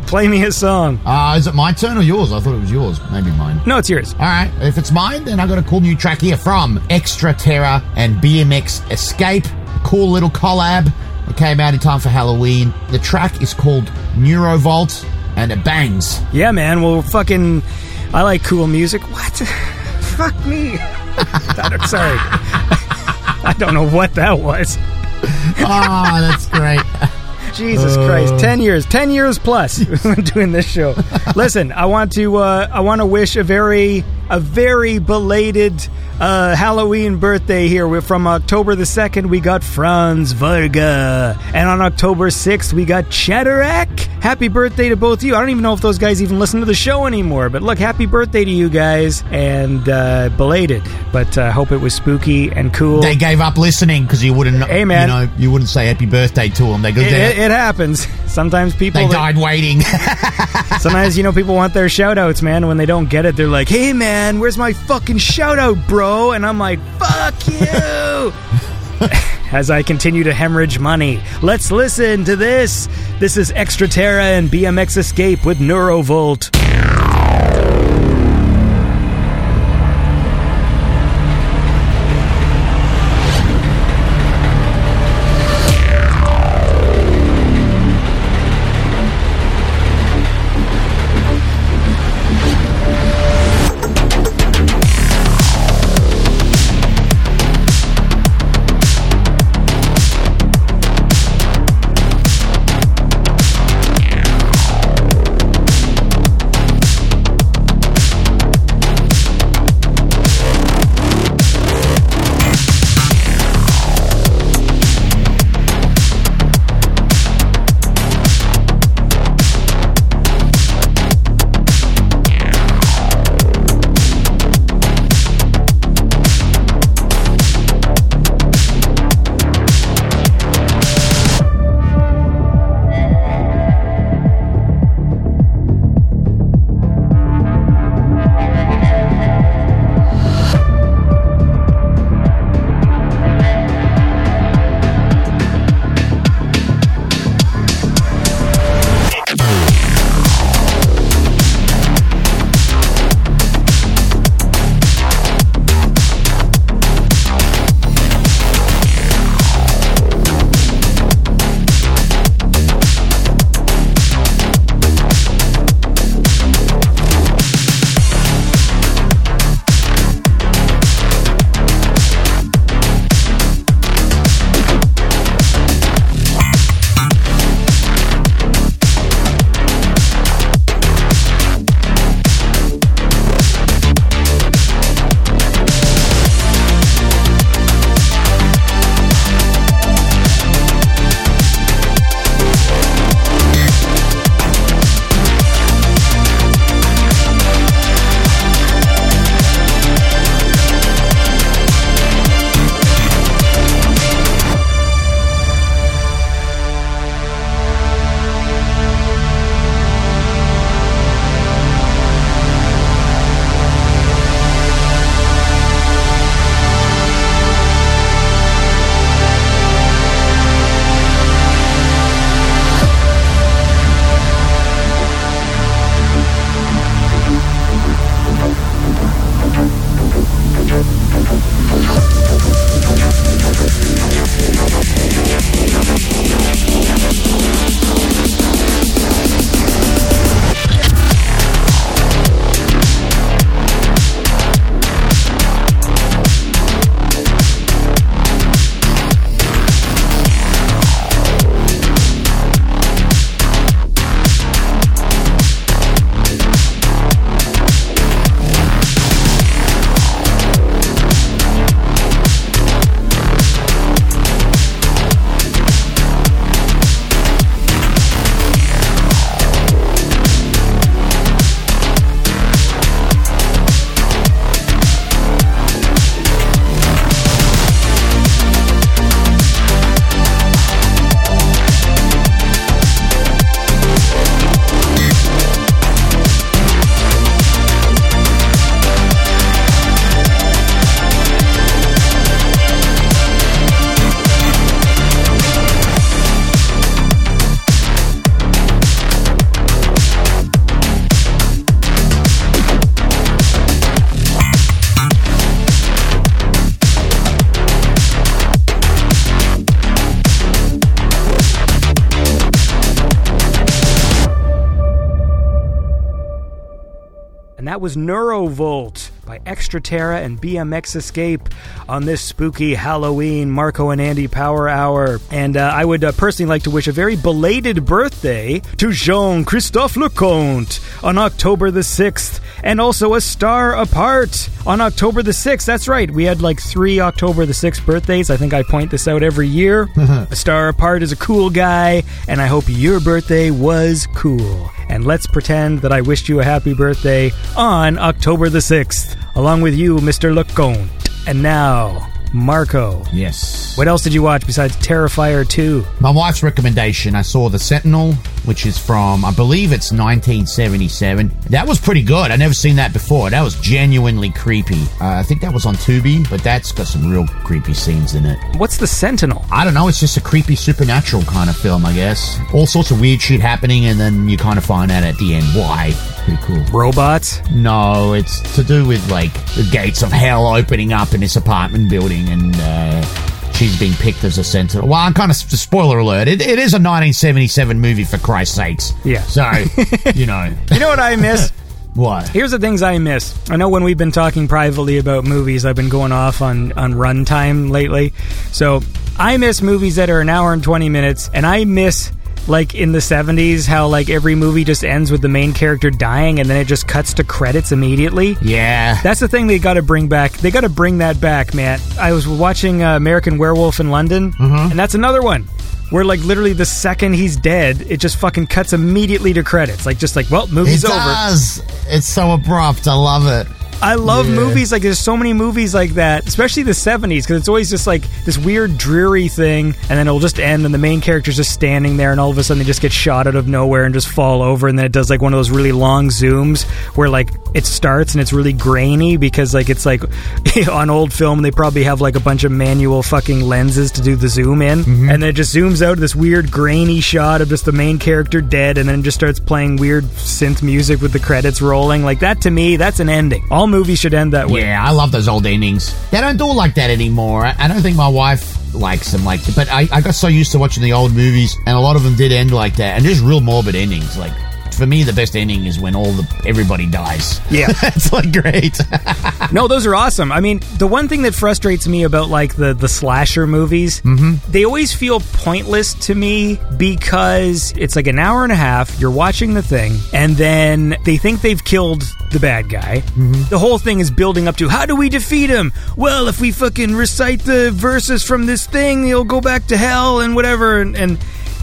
play me a song. uh, is it my turn or yours? I thought it was yours. Maybe mine. No, it's yours. All right, if it's mine, then I got a cool new track here from Extra Terra and BMX Escape. Cool little collab. It came out in time for Halloween. The track is called Neurovolt, and it bangs. Yeah, man. Well, fucking, I like cool music. What? Fuck me. I'm sorry. I don't know what that was. Oh, that's great. Jesus Christ, ten years, ten years plus doing this show. Listen, I want to, uh, I want to wish a very, a very belated uh, Halloween birthday here. We're from October the second. We got Franz Varga, and on October sixth we got Cheddarack. Happy birthday to both of you. I don't even know if those guys even listen to the show anymore, but look, happy birthday to you guys, and uh, belated. But I uh, hope it was spooky and cool. They gave up listening because you wouldn't. Hey, man. you know, you wouldn't say happy birthday to them. They go, it, it, it happens. Sometimes people they that- died waiting. Sometimes, you know, people want their shout outs, man. When they don't get it, they're like, hey, man, where's my fucking shout out, bro? And I'm like, fuck you. As I continue to hemorrhage money, let's listen to this. This is Extra Terra and BMX Escape with Neurovolt. Was Neurovolt by Extra Terra and BMX Escape on this spooky Halloween Marko and Andy Power Hour. And uh, I would uh, personally like to wish a very belated birthday to Jean Christophe Leconte on October the 6th, and also a star apart on October the 6th. That's right, we had like three October the 6th birthdays. I think I point this out every year. a star apart is a cool guy, and I hope your birthday was cool. And let's pretend that I wished you a happy birthday on October the 6th, along with you, Mr. Leconte. And now, Marko. Yes. What else did you watch besides Terrifier 2? My wife's recommendation, I saw The Sentinel, which is from, I believe it's 1977. That was pretty good. i never seen that before. That was genuinely creepy. Uh, I think that was on Tubi, but that's got some real creepy scenes in it. What's The Sentinel? I don't know. It's just a creepy supernatural kind of film, I guess. All sorts of weird shit happening, and then you kind of find out at the end why. Pretty cool. Robots? No, it's to do with like the gates of hell opening up in this apartment building, and uh, she's being picked as a sentinel. Well, I'm kind of spoiler alert. It, it is a 1977 movie for Christ's sakes. Yeah. So you know You know what I miss? what? Here's the things I miss. I know when we've been talking privately about movies, I've been going off on, on runtime lately. So I miss movies that are an hour and 20 minutes, and I miss like in the 70s how like every movie just ends with the main character dying and then it just cuts to credits immediately Yeah. that's the thing they got to bring back they got to bring that back man i was watching uh, american werewolf in london and that's another one where like literally the second he's dead it just fucking cuts immediately to credits like just like well it movie's over. It's so abrupt. I love it. I love Yeah. movies like there's so many movies like that, especially the 70s, because it's always just like this weird, dreary thing, and then it'll just end, and the main character's just standing there, and all of a sudden they just get shot out of nowhere and just fall over, and then it does like one of those really long zooms where like it starts and it's really grainy because like it's like on old film they probably have like a bunch of manual fucking lenses to do the zoom in, mm-hmm. and then it just zooms out this weird grainy shot of just the main character dead, and then it just starts playing weird synth music with the credits rolling. Like that to me, that's an ending. All movies should end that way. Yeah, I love those old endings. They don't do it like that anymore. I, I don't think my wife likes them like but I, I got so used to watching the old movies and a lot of them did end like that and there's real morbid endings like for me the best ending is when all the everybody dies Yeah. it's like great No, those are awesome. I mean, the one thing that frustrates me about like the the slasher movies, mm-hmm. they always feel pointless to me because it's like an hour and a half. You're watching the thing, and then they think they've killed the bad guy. Mm-hmm. The whole thing is building up to how do we defeat him? Well, if we fucking recite the verses from this thing, he'll go back to hell and whatever. And and,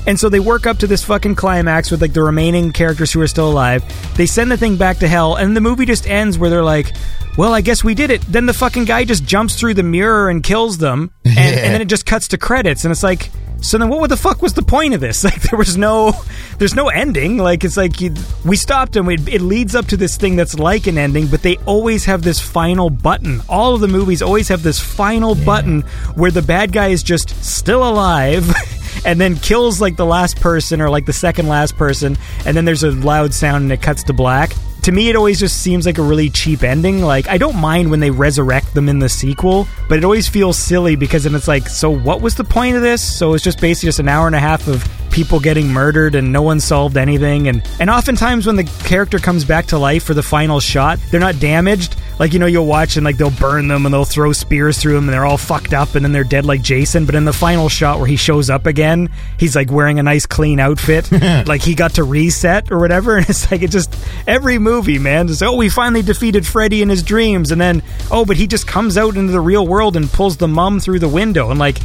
and so they work up to this fucking climax with like the remaining characters who are still alive. They send the thing back to hell, and the movie just ends where they're like. Well, I guess we did it. Then the fucking guy just jumps through the mirror and kills them, and, and then it just cuts to credits, and it's like, so then what the fuck was the point of this? Like, there was no, there's no ending. Like, it's like you, we stopped and we, it leads up to this thing that's like an ending, but they always have this final button. All of the movies always have this final button where the bad guy is just still alive. And then kills like the last person or like the second last person, and then there's a loud sound and it cuts to black to me it always just seems like a really cheap ending. Like i don't mind when they resurrect them in the sequel but it always feels silly because then it's like so what was the point of this? So it's just basically just an hour and a half of people getting murdered and no one solved anything. And and oftentimes when the character comes back to life for the final shot they're not damaged. Like you know you'll watch and like they'll burn them and they'll throw spears through them and they're all fucked up and then they're dead like jason. But in the final shot where he shows up again he's like wearing a nice clean outfit. Like he got to reset or whatever. And it's like it just every movie man just oh we finally defeated freddy in his dreams. And then oh but he just comes out into the real world and pulls the mum through the window. And like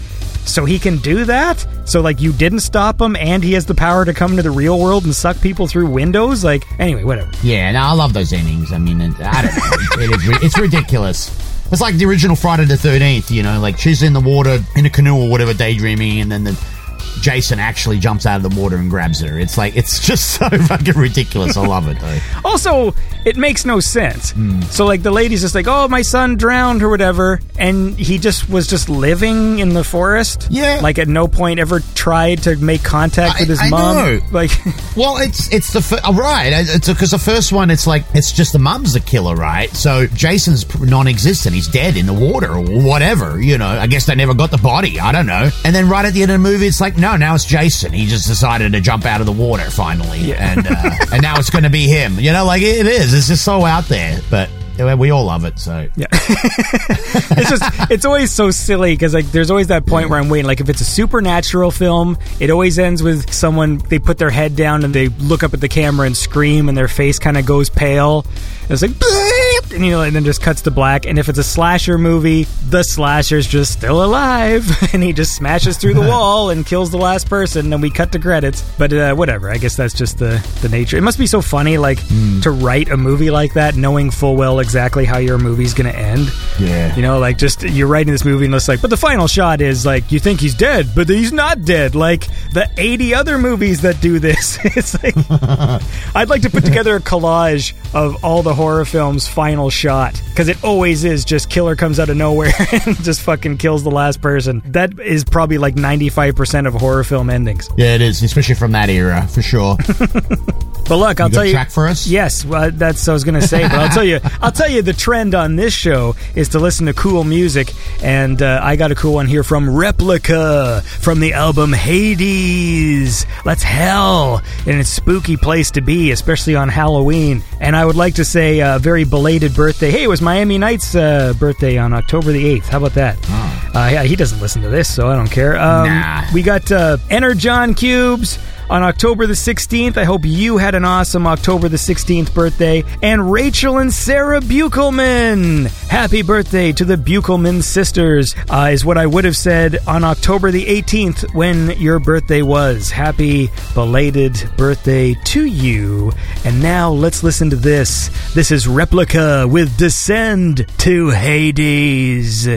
so he can do that? So like you didn't stop him and he has the power to come into the real world and suck people through windows? Like anyway whatever. Yeah no i love those endings. I mean it, i don't know. It is, it's ridiculous. It's like the original friday the 13th you know like she's in the water in a canoe or whatever daydreaming and then the Jason actually jumps out of the water and grabs her. It's like it's just so fucking ridiculous. I love it though. Also, it makes no sense. Hmm. So, like, the lady's just like, "Oh, my son drowned or whatever," and he just was just living in the forest. Yeah. like at no point ever tried to make contact I- with his I mom. know. Like, Well, it's it's the fir- oh, right. It's because the first one, it's like it's just the mum's the killer, right? So Jason's non-existent. He's dead in the water or whatever. You know, I guess they never got the body. I don't know. And then right at the end of the movie, it's like, no, now it's Jason. He just decided to jump out of the water finally, and uh, and now it's going to be him. You know, like it is. It's just so out there, but we all love it. So yeah, it's just it's always so silly because like there's always that point where I'm waiting. Like if it's a supernatural film, it always ends with someone they put their head down and they look up at the camera and scream, and their face kind of goes pale. It's like. And you know, and then just cuts to black. And if it's a slasher movie, the slasher's just still alive, and he just smashes through the wall and kills the last person. And we cut to credits. But uh, whatever. I guess that's just the the nature. It must be so funny, like Hmm. to write a movie like that, knowing full well exactly how your movie's going to end. Yeah. You know, like just you're writing this movie and it's like, but the final shot is like you think he's dead, but he's not dead. Like the 80 other movies that do this. it's like I'd like to put together a collage of all the horror films' final shot because it always is just killer comes out of nowhere and just fucking kills the last person. That is probably like 95% of horror film endings. yeah, it is, especially from that era for sure. But look, I'll You tell you. track for us? Yes, well, that's what I was going to say. But I'll tell you, I'll tell you the trend on this show is to listen to cool music, and uh, I got a cool one here from Replica from the album Hades. That's hell, and it's a spooky place to be, especially on Halloween. And I would like to say a very belated birthday. Hey, it was Miami Knight's uh, birthday on October the eighth. How about that? Uh, yeah, he doesn't listen to this, so I don't care. Um, Nah. We got uh, Energon Cubes on October the 16th. I hope you had an awesome October the 16th birthday. And Rachel and Sarah Buchelman. Happy birthday to the Buchelman sisters, uh, is what I would have said on October the 18th when your birthday was. Happy belated birthday to you. And now let's listen to this. This is Replica with Descend to Hades.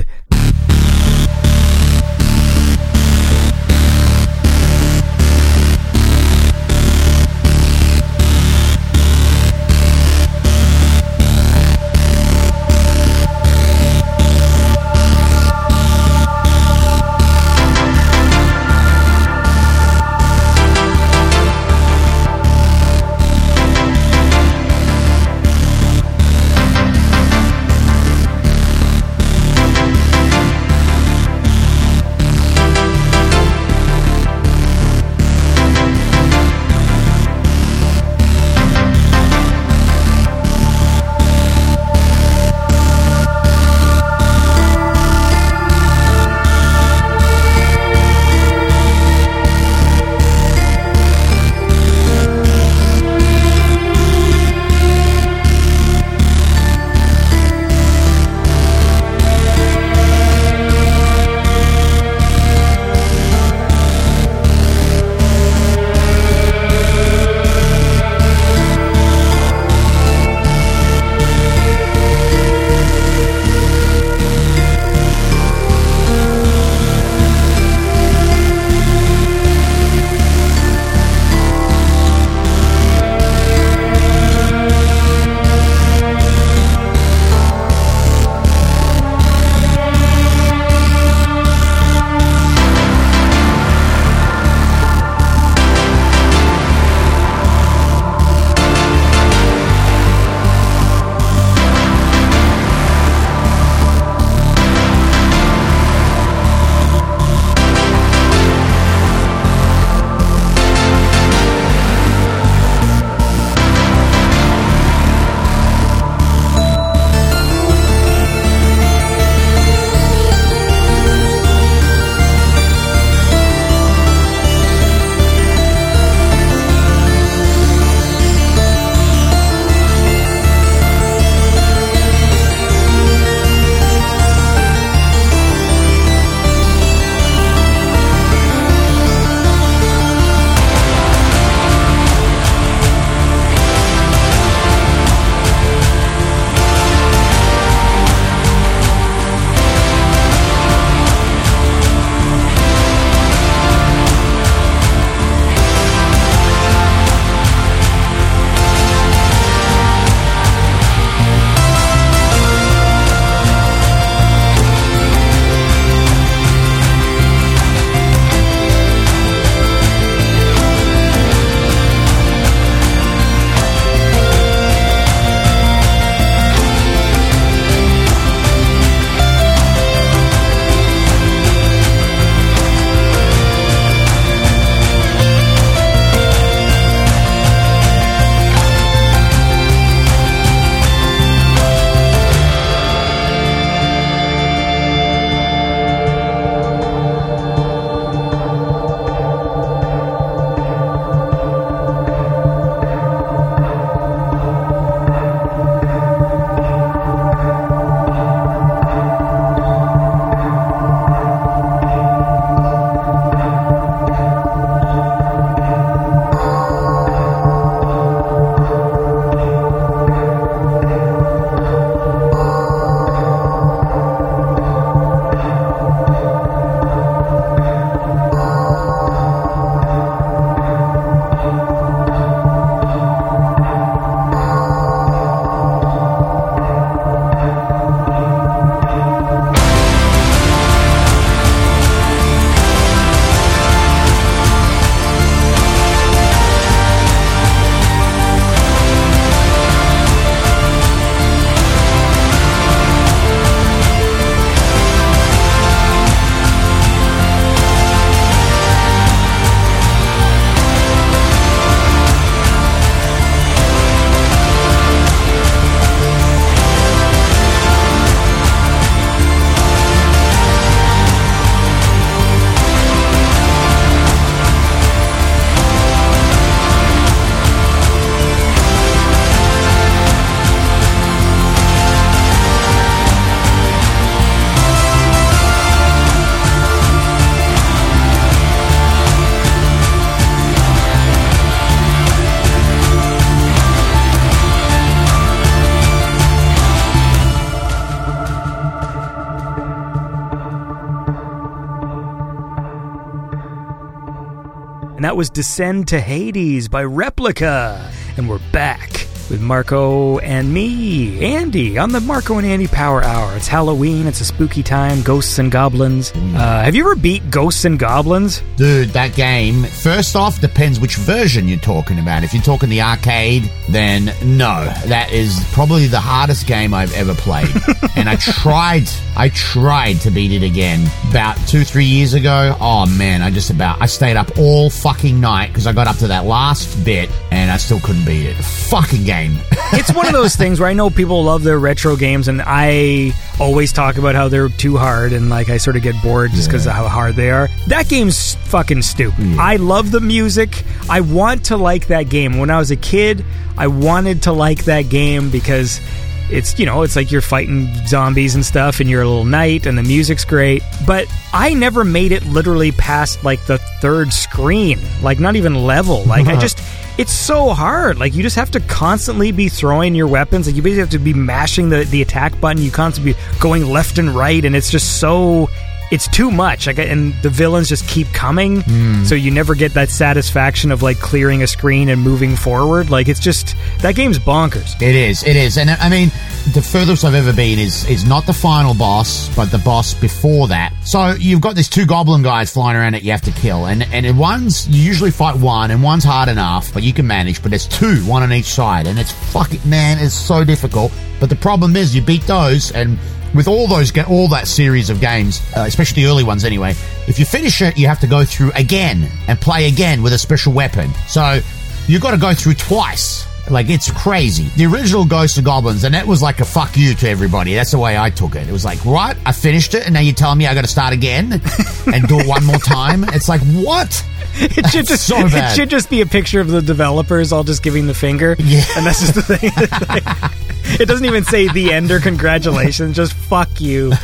Was Descend to Hades by Replica. And we're back with Marko and me, Andy, on the Marko and Andy Power Hour. It's Halloween, it's a spooky time, ghosts and goblins. Uh, have you ever beat Ghosts and Goblins? Dude, that game, first off, depends which version you're talking about. If you're talking the arcade, then no. That is probably the hardest game I've ever played. and I tried, I tried to beat it again about two, three years ago. Oh man, I just about, I stayed up all fucking night because I got up to that last bit and I still couldn't beat it. Fucking game. it's one of those things where I know people love their retro games, and I always talk about how they're too hard, and like I sort of get bored just because of how hard they are. That game's fucking stupid. I love the music. I want to like that game. When I was a kid, I wanted to like that game because it's you know it's like you're fighting zombies and stuff and you're a little knight and the music's great. But i never made it literally past like the third screen like not even level. Like i uh-huh. just it's so hard. Like you just have to constantly be throwing your weapons. Like you basically have to be mashing the, the attack button. You constantly be going left and right and it's just so it's too much. Like and the villains just keep coming. Hmm. So you never get that satisfaction of like clearing a screen and moving forward. Like it's just that game's bonkers. It is, it is, and I mean, the furthest I've ever been is is not the final boss, but the boss before that. So you've got these two goblin guys flying around that you have to kill, and and one's you usually fight one, and one's hard enough, but you can manage. But there's two, one on each side, and it's fucking man, it's so difficult. But the problem is, you beat those, and with all those all that series of games, uh, especially the early ones anyway, if you finish it, you have to go through again and play again with a special weapon. So you've got to go through twice. Like it's crazy. The original Ghosts and Goblins, and that was like a fuck you to everybody. That's the way I took it. It was like, right, I finished it, and now you're telling me I got to start again and do it one more time. It's like, what? It should just so it should just be a picture of the developers all just giving the finger. Yeah. And that's just the thing. it doesn't even say the end or congratulations, just fuck you.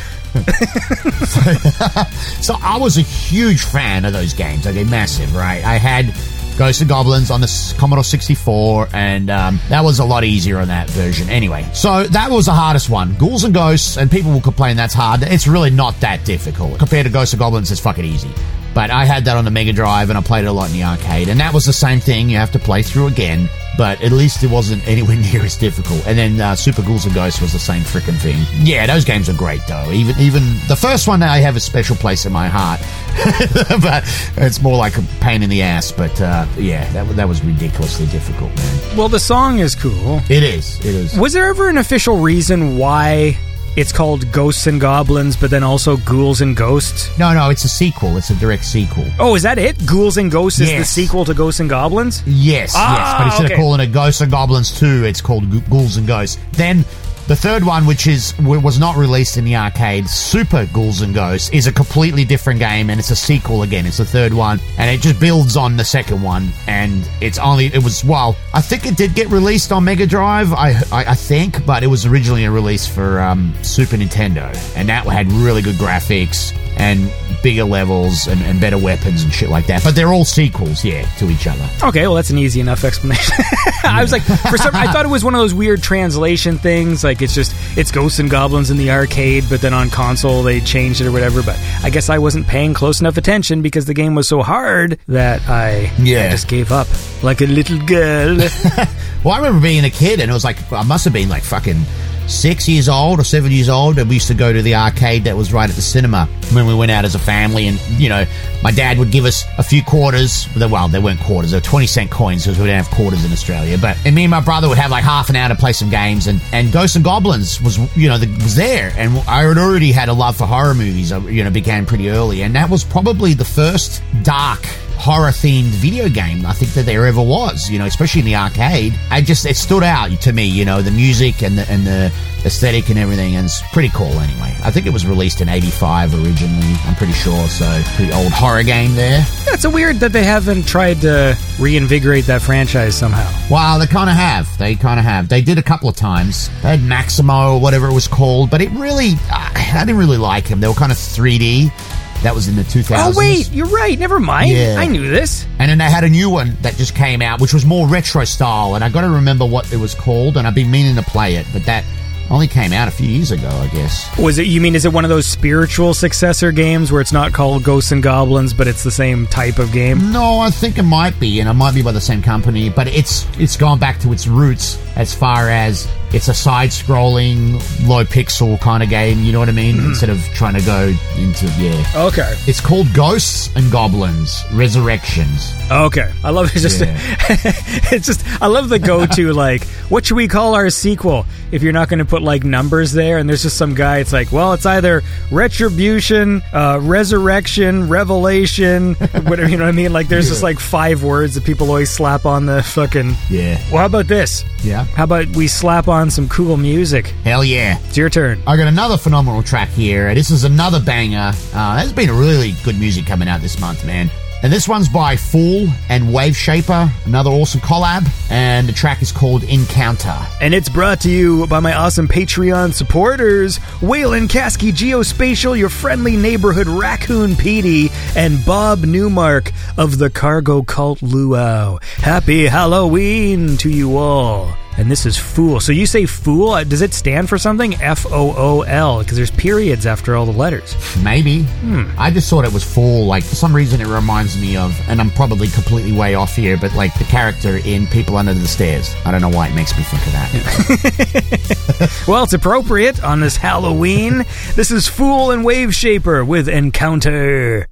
So I was a huge fan of those games. Okay, massive, right? I had Ghosts and Goblins on the Commodore 64, and um, that was a lot easier on that version. Anyway, so that was the hardest one. Ghouls and Ghosts, and people will complain that's hard. It's really not that difficult. Compared to Ghosts and Goblins, it's fucking easy. But I had that on the Mega Drive, and I played it a lot in the arcade, and that was the same thing. You have to play through again. But at least it wasn't anywhere near as difficult. And then uh, Super Ghouls and Ghosts was the same freaking thing. Yeah, those games are great though. Even even the first one, I have a special place in my heart. but it's more like a pain in the ass. But uh, yeah, that that was ridiculously difficult, man. Well, the song is cool. It is. It is. Was there ever an official reason why it's called Ghosts and Goblins, but then also Ghouls and Ghosts? No, no, it's a sequel. It's a direct sequel. Oh, is that it? Ghouls and Ghosts is the sequel to Ghosts and Goblins? Yes, Ah, yes. But instead okay. of calling it Ghosts and Goblins 2, it's called Gu- Ghouls and Ghosts. Then the third one, which is was not released in the arcade, Super Ghouls and Ghosts, is a completely different game, and it's a sequel again. It's the third one, and it just builds on the second one. And it's only it was well, I think it did get released on Mega Drive, I I, I think, but it was originally a release for um, Super Nintendo, and that had really good graphics and bigger levels and, and better weapons and shit like that. But they're all sequels, yeah, to each other. Okay, well that's an easy enough explanation. I was like, for some, I thought it was one of those weird translation things. Like it's just it's Ghosts and Goblins in the arcade, but then on console they changed it or whatever. But I guess I wasn't paying close enough attention because the game was so hard that I, Yeah. I just gave up like a little girl. Well, I remember being a kid, and it was like I must have been like fucking six years old or seven years old, and we used to go to the arcade that was right at the cinema when we went out as a family. And you know, my dad would give us a few quarters. Well, they weren't quarters; they were twenty cent coins because we didn't have quarters in Australia. But and me and my brother would have like half an hour to play some games, and and Ghosts and Goblins was you know the, was there, and I had already had a love for horror movies. I, You know, began pretty early, and that was probably the first dark horror themed video game I think that there ever was, you know, especially in the arcade. I just it stood out to me, you know, the music and the and the aesthetic and everything and it's pretty cool anyway. I think it was released in 85 originally, I'm pretty sure, so pretty old horror game there. Yeah, it's a weird that they haven't tried to reinvigorate that franchise somehow. Wow, they kind of have. They kind of have. They did a couple of times. They had Maximo or whatever it was called, but it really I I didn't really like them. They were kind of 3D. That was in the 2000s. Oh wait, you're right. Never mind. Yeah. I knew this. And then they had a new one that just came out, which was more retro style. And I got to remember what it was called. And I've been meaning to play it, but that Only came out a few years ago, I guess. Was it? You mean is it one of those spiritual successor games where it's not called Ghosts and Goblins, but it's the same type of game? No, I think it might be, and it might be by the same company, but it's it's gone back to its roots as far as it's a side-scrolling, low pixel kind of game. You know what I mean? Instead of trying to go into yeah. Okay. It's called Ghosts and Goblins Resurrections. Okay. I love it. Just it's just I love the go-to like what should we call our sequel if you're not going to put like numbers there and there's just some guy it's like well it's either retribution, uh, resurrection, revelation, whatever you know what I mean like there's just like five words that people always slap on the fucking Yeah. Well, how about this? Yeah. How about we slap on some cool music? Hell yeah. It's your turn. I got another phenomenal track here. This is another banger. Uh, there's been really good music coming out this month, man. And this one's by Fool and Waveshaper, another awesome collab. And the track is called Encounter. And it's brought to you by my awesome Patreon supporters, Waylon Kasky Geospatial, your friendly neighborhood raccoon Petey, and Bob Newmark of the Cargo Cult Luau. Happy Halloween to you all. And this is Fool. So you say Fool? Uh, Does it stand for something? F O O L, because there's periods after all the letters. Maybe. I just thought it was Fool. Like, for some reason, it reminds me of, and I'm probably completely way off here, but like the character in People Under the Stairs. I don't know why it makes me think of that. Well, it's appropriate on this Halloween. This is Fool and Waveshaper with. Encounter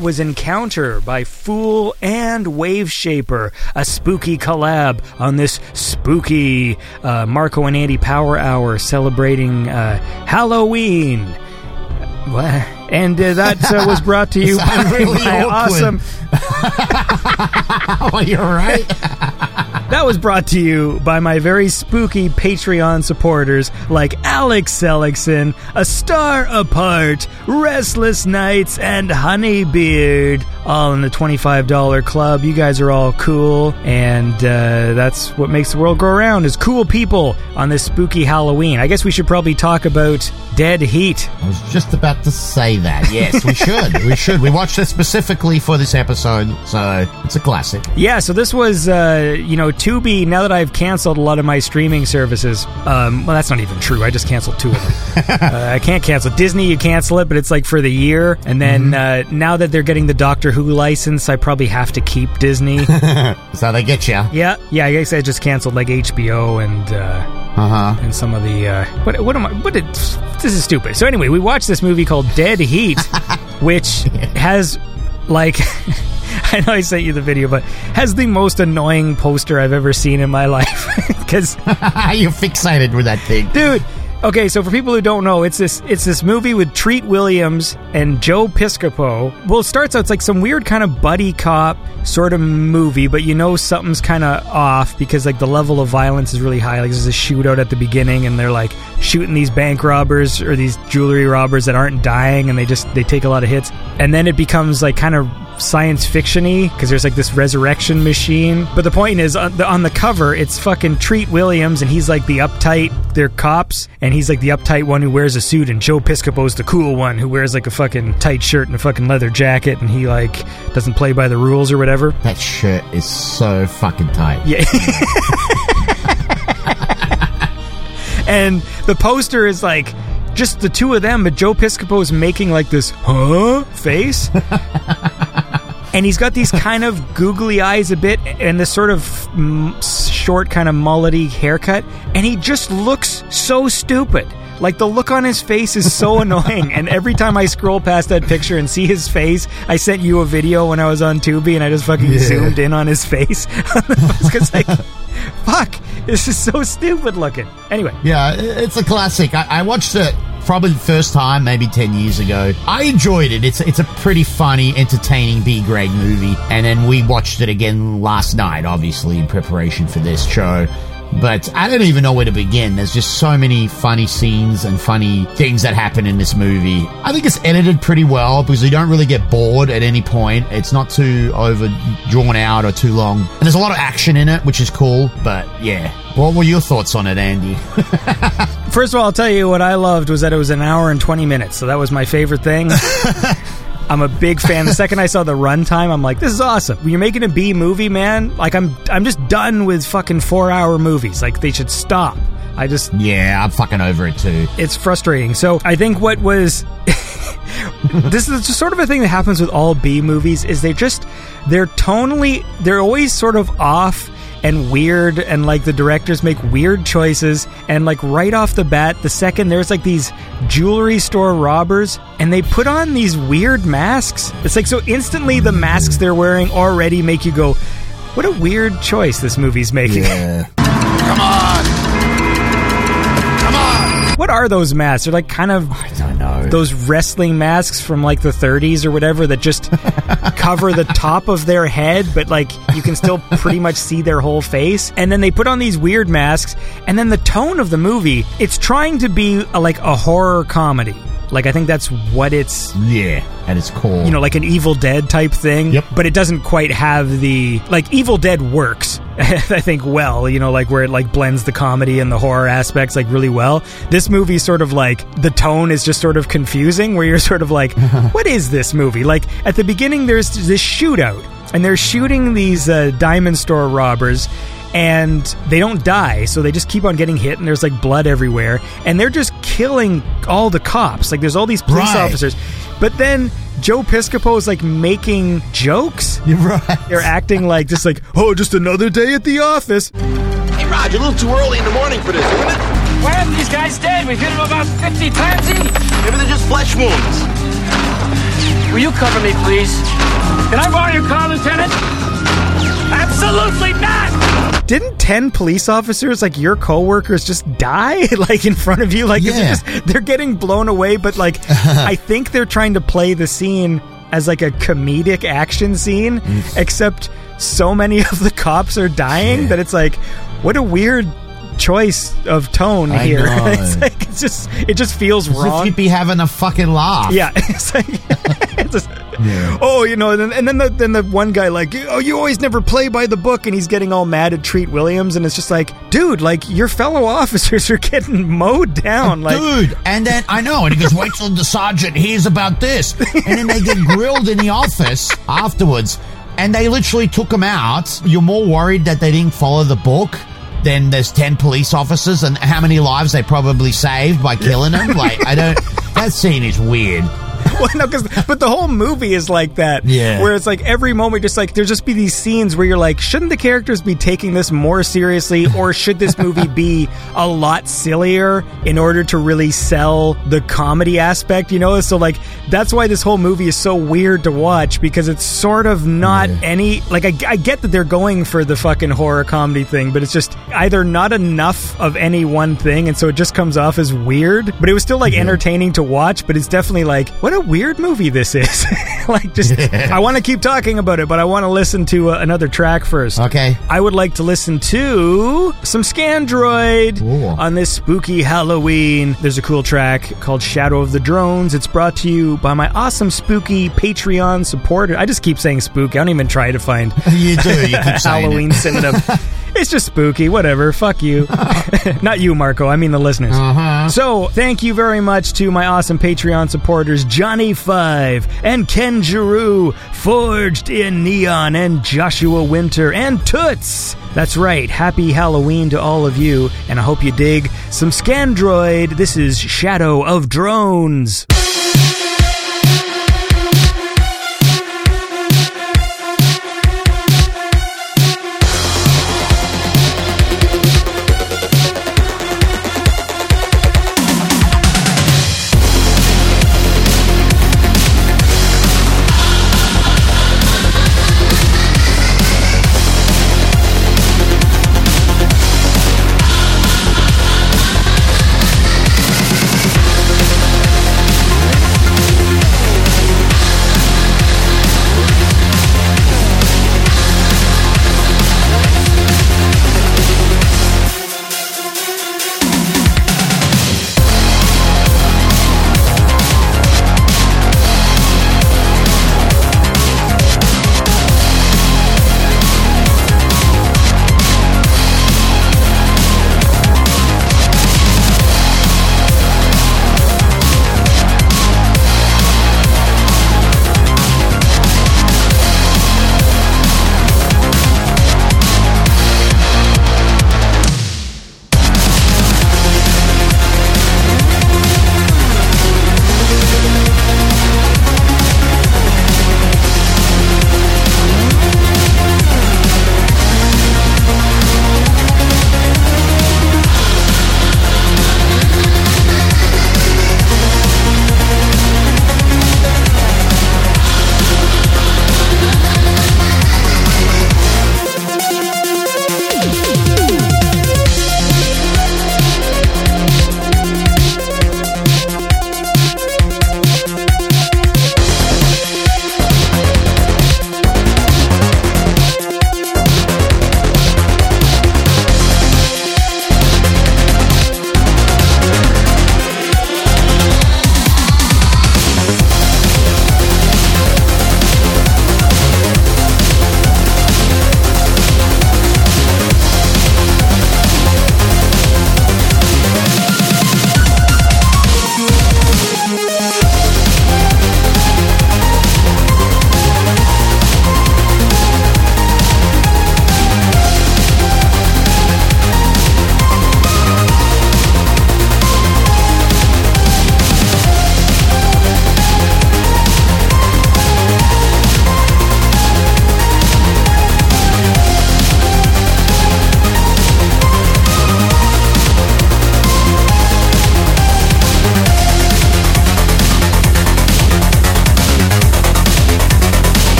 that was Encounter by Fool and Waveshaper, a spooky collab on this spooky uh, Marko and Andy Power Hour celebrating uh, Halloween. What? And uh, that uh, was brought to you by really awesome. You're right. That was brought to you by my very spooky Patreon supporters like Alex Seligson, A Star Apart, Restless Nights, and Honeybeard. All in the $25 club. You guys are all cool, and uh, that's what makes the world go around is cool people on this spooky Halloween. I guess we should probably talk about Dead Heat. I was just about to say that. Yes, we should. we should. We watched it specifically for this episode, so it's a classic. Yeah, so this was, uh, you know, Tubi. Now that I've canceled a lot of my streaming services, um, well, that's not even true. I just canceled two of them. uh, I can't cancel Disney. You cancel it, but it's like for the year. And then uh, now that they're getting the Doctor Who license, I probably have to keep Disney. So they get you. yeah, yeah. I guess I just canceled like HBO and. Uh, Uh huh. and some of the uh, what what am I what did this is stupid. So anyway, we watched this movie called Dead Heat, which has like I know I sent you the video, but has the most annoying poster I've ever seen in my life. Because You're fixated with that thing. dude. Okay, so for people who don't know, it's this it's this movie with Treat Williams and Joe Piscopo. Well, it starts out it's like some weird kind of buddy cop sort of movie, but you know something's kind of off because like the level of violence is really high. Like there's a shootout at the beginning, and they're like shooting these bank robbers or these jewelry robbers that aren't dying, and they just they take a lot of hits, and then it becomes like kind of science fictiony because there's like this resurrection machine. But the point is, on the, on the cover, it's fucking Treat Williams, and he's like the uptight. They're cops, and he's like the uptight one who wears a suit, and Joe Piscopo's the cool one who wears like a fucking tight shirt and a fucking leather jacket, and he like doesn't play by the rules or whatever. That shirt is so fucking tight. Yeah. and the poster is like just the two of them, but Joe Piscopo is making like this huh face. and he's got these kind of googly eyes a bit and this sort of mm, short kind of mullety haircut. And he just looks so stupid. Like the look on his face is so annoying. And every time i scroll past that picture and see his face i sent you a video when i was on tubi and i just fucking zoomed in on his face. Because like fuck this is so stupid looking. Anyway. Yeah, it's a classic. I, I watched it probably the first time, maybe 10 years ago. I enjoyed it. It's, it's a pretty funny, entertaining B grade movie. And then we watched it again last night, obviously, in preparation for this show. But I don't even know where to begin. There's just so many funny scenes and funny things that happen in this movie. I think it's edited pretty well because you don't really get bored at any point. It's not too over drawn out or too long. And there's a lot of action in it, which is cool. But yeah. What were your thoughts on it, Andy? First of all, I'll tell you what I loved was that it was an hour and 20 minutes. So that was my favorite thing. I'm a big fan. The second I saw the runtime, I'm like, this is awesome. When you're making a B movie, man, like I'm I'm just done with fucking 4-hour movies. Like they should stop. I just yeah, I'm fucking over it too. it's frustrating. So I think what was this is just sort of a thing that happens with all B movies is they just they're tonally they're always sort of off and weird and like the directors make weird choices and like right off the bat the second there's like these jewelry store robbers and they put on these weird masks. It's like so instantly the masks they're wearing already make you go what a weird choice this movie's making. Yeah. What are those masks they're like kind of I don't know. those wrestling masks from like the 30s or whatever that just cover the top of their head, but like you can still pretty much see their whole face. And then they put on these weird masks, and then the tone of the movie, it's trying to be a, like a horror comedy. Like I think that's what it's yeah, at its core. you know, like an Evil Dead type thing. Yep. But it doesn't quite have the like Evil Dead works. I think well, you know, like where it like blends the comedy and the horror aspects like really well. This movie sort of like the tone is just sort of confusing, where you're sort of like, what is this movie? Like at the beginning, there's this shootout, and they're shooting these uh, diamond store robbers and they don't die, so they just keep on getting hit, and there's like blood everywhere, and they're just killing all the cops. Like there's all these police Right. officers, but then Joe Piscopo is like making jokes. You're right. They're acting like just like, oh, just another day at the office. Hey, Rod, you're a little too early in the morning for this, isn't it? Why aren't these guys dead? We've hit them about 50 times each. Maybe they're just flesh wounds. Will you cover me, please? Can I borrow your car, Lieutenant? Absolutely not! Didn't 10 police officers, like your coworkers, just die, like in front of you? Like, Yeah. just, they're getting blown away, but like, I think they're trying to play the scene as like a comedic action scene, Mm. except so many of the cops are dying that it's like, what a weird choice of tone I here. know. it's like, it's just, it just feels As if wrong. you'd be having a fucking laugh. Yeah, it's like, it's just, oh, you know, and then, and then the then the one guy like, oh, you always never play by the book, and he's getting all mad at Treat Williams, and it's just like, dude, like your fellow officers are getting mowed down, like. Dude, and then I know, and he goes, "Wait till the sergeant hears about this," and then they get grilled in the office afterwards, and they literally took him out. You're more worried that they didn't follow the book than there's ten police officers, and how many lives they probably saved by killing them. Like, I don't. That scene is weird. Well, no, 'cause- but the whole movie is like that. Yeah. Where it's like every moment, just like, there'll just be these scenes where you're like, shouldn't the characters be taking this more seriously, or should this movie be a lot sillier in order to really sell the comedy aspect, you know? So, like, that's why this whole movie is so weird to watch because it's sort of not any. Like, I, I get that they're going for the fucking horror comedy thing, but it's just either not enough of any one thing, and so it just comes off as weird, but it was still like entertaining to watch, but it's definitely like, what a weird movie this is. like, just, I want to keep talking about it, but I want to listen to uh, another track first. Okay. I would like to listen to some Scandroid Ooh. on this spooky Halloween. There's a cool track called Shadow of the Drones. It's brought to you by my awesome spooky Patreon supporter. I just keep saying spooky. I don't even try to find You do. You keep Halloween synonym. it's just spooky. Whatever. Fuck you. Not you, Marko. I mean the listeners. Uh-huh. So, thank you very much to my awesome Patreon supporters, Johnny Five and Ken Giroux, Forged in Neon, and Joshua Winter, and Toots. That's right. Happy Halloween to all of you, and I hope you dig some Scandroid. This is Shadow of Drones.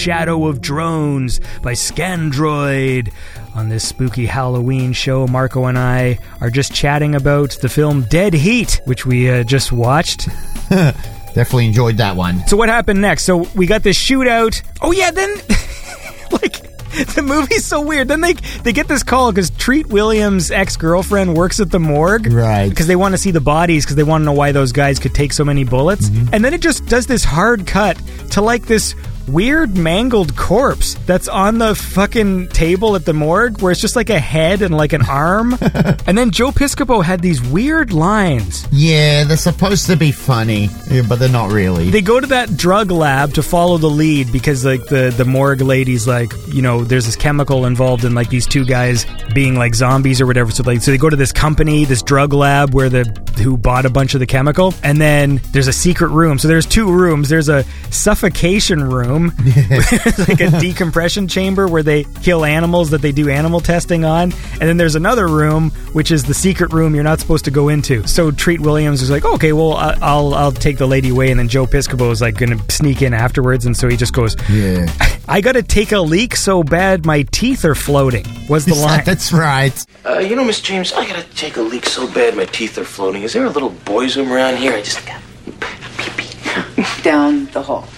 Shadow of Drones by Scandroid. On this spooky Halloween show, Marko and I are just chatting about the film Dead Heat, which we uh, just watched. Definitely enjoyed that one. So what happened next? So we got this shootout. Oh yeah, then like the movie's so weird. Then they they get this call because Treat Williams' ex girlfriend works at the morgue, Right. Because they want to see the bodies because they want to know why those guys could take so many bullets. And then it just does this hard cut to like this weird mangled corpse that's on the fucking table at the morgue where it's just like a head and like an arm. and then Joe Piscopo had these weird lines. Yeah, they're supposed to be funny, yeah, but they're not really. They go to that drug lab to follow the lead because like the the morgue lady's like, you know, there's this chemical involved in like these two guys being like zombies or whatever. So like so they go to this company, this drug lab where the who bought a bunch of the chemical, and then there's a secret room. So there's two rooms. There's a suffocation room, like a decompression chamber where they kill animals that they do animal testing on, and then there's another room which is the secret room you're not supposed to go into. So Treat Williams is like, okay, well I- I'll I'll take the lady away, and then Joe Piscopo is like going to sneak in afterwards, and so he just goes, yeah. I got to take a leak so bad my teeth are floating. Was the line? That's right. Uh, you know, Miss James, I gotta take a leak so bad my teeth are floating. Is there a little boys' room around here? I just got pee pee. Down the hall.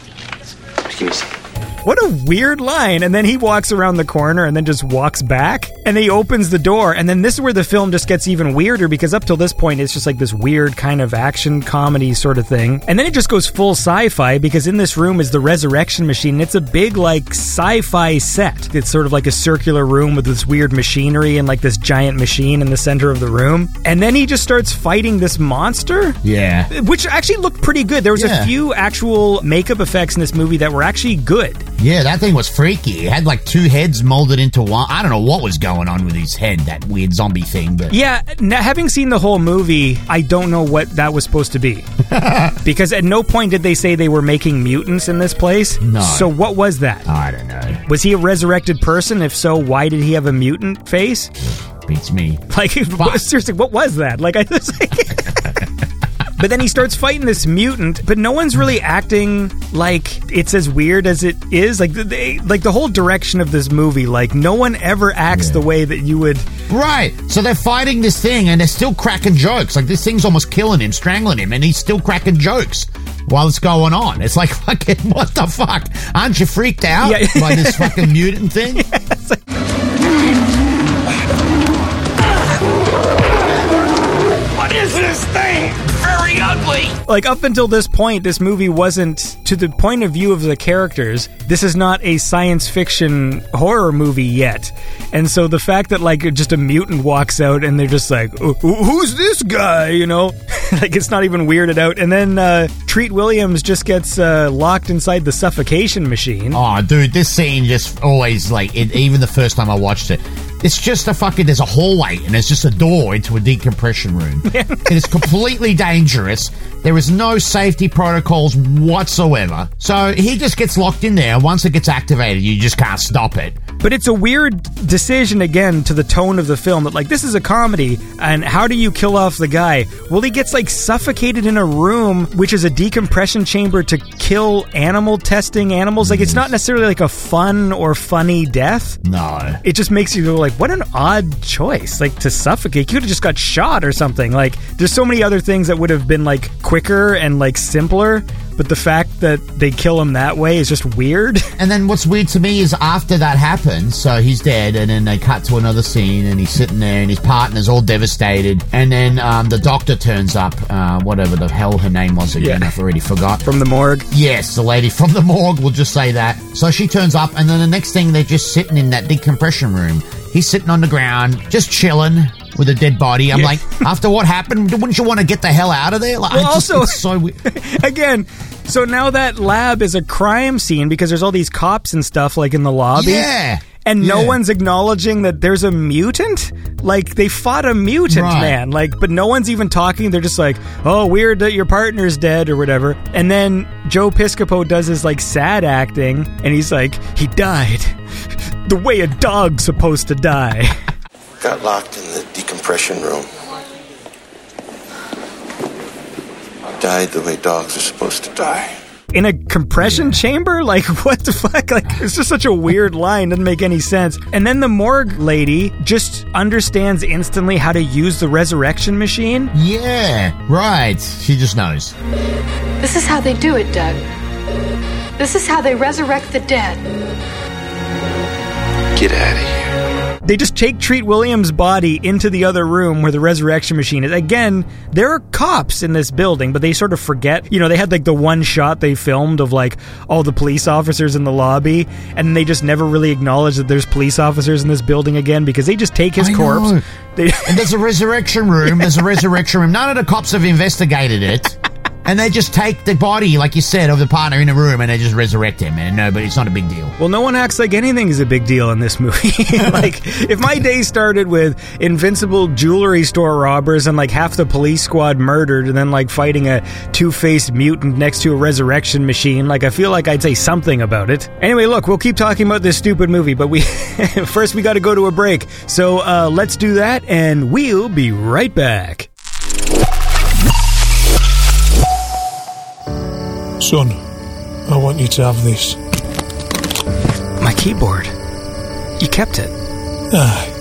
Give me a second. What a weird line. And then he walks around the corner and then just walks back. And then he opens the door. And then this is where the film just gets even weirder because up till this point, it's just like this weird kind of action comedy sort of thing. And then it just goes full sci fi because in this room is the resurrection machine. It's a big, like, sci fi set. It's sort of like a circular room with this weird machinery and like this giant machine in the center of the room. And then he just starts fighting this monster Yeah. which actually looked pretty good. There was Yeah. a few actual makeup effects in this movie that were actually good. Yeah, that thing was freaky. It had like two heads molded into one. I don't know what was going on with his head, that weird zombie thing, but Yeah, n- having seen the whole movie, I don't know what that was supposed to be. because at no point did they say they were making mutants in this place. No. So what was that? I don't know. Was he a resurrected person? If so, why did he have a mutant face? Beats me. Like, seriously, what was that? Like, I was like. But then he starts fighting this mutant, but no one's really acting like it's as weird as it is. Like they, like the whole direction of this movie, like no one ever acts the way that you would. Right. So they're fighting this thing and they're still cracking jokes. Like this thing's almost killing him, strangling him, and he's still cracking jokes while it's going on. It's like fucking what the fuck? Aren't you freaked out Yeah. by this fucking mutant thing? What is this thing? Very ugly. Like up until this point, this movie wasn't to the point of view of the characters. This is not a science fiction horror movie yet, and so the fact that like just a mutant walks out and they're just like, "Who's this guy?" You know, like it's not even weirded out. And then uh, Treat Williams just gets uh, locked inside the suffocation machine. Oh, dude, this scene just always like it, even the first time I watched it. It's just a fucking. There's a hallway and there's just a door into a decompression room. it is completely dangerous. There is no safety protocols whatsoever. So he just gets locked in there. Once it gets activated, you just can't stop it. But it's a weird decision again to the tone of the film that like this is a comedy and how do you kill off the guy? Well, he gets like suffocated in a room which is a decompression chamber to kill animal testing animals. Like it's not necessarily like a fun or funny death. No. It just makes you go like, what an odd choice. Like to suffocate, you could have just got shot or something. Like there's so many other things that would have been like quicker and like simpler. But the fact that they kill him that way is just weird. And then what's weird to me is after that happens, so he's dead, and then they cut to another scene, and he's sitting there, and his partner's all devastated, and then um, the doctor turns up, uh, whatever the hell her name was again, Yeah. I've already forgot. From the morgue. Yes, the lady from the morgue, we'll just say that. So she turns up, and then the next thing, they're just sitting in that decompression room. He's sitting on the ground, just chilling with a dead body. I'm Yeah. like, after what happened, wouldn't you want to get the hell out of there? Like, Well, just, also- so weird. Again, so now that lab is a crime scene because there's all these cops and stuff like in the lobby. Yeah. And no Yeah. one's acknowledging that there's a mutant? Like they fought a mutant, Right. man. Like but no one's even talking. They're just like, "Oh, weird that your partner's dead or whatever." And then Joe Piscopo does his like sad acting and he's like, "He died the way a dog's supposed to die." Got locked in the decompression room. Died the way dogs are supposed to die. in a compression chamber? Like, what the fuck? Like, it's just such a weird line. Doesn't make any sense. And then the morgue lady just understands instantly how to use the resurrection machine. Yeah, right. She just knows. This is how they do it, Doug. This is how they resurrect the dead. Get out of here. They just take Treat Williams' body into the other room where the resurrection machine is. Again, there are cops in this building, but they sort of forget. You know, they had like the one shot they filmed of like all the police officers in the lobby, and they just never really acknowledge that there's police officers in this building again because they just take his I corpse. They, And there's a resurrection room. There's a resurrection room. None of the cops have investigated it. And they just take the body, like you said, of the partner in a room and they just resurrect him. And no, but it's not a big deal. Well, no one acts like anything is a big deal in this movie. like, if my day started with invincible jewelry store robbers and like half the police squad murdered and then like fighting a two faced mutant next to a resurrection machine, like, I feel like I'd say something about it. Anyway, look, we'll keep talking about this stupid movie, but we first we got to go to a break. So uh, let's do that and we'll be right back. Son, I want you to have this. My keyboard. You kept it. Aye.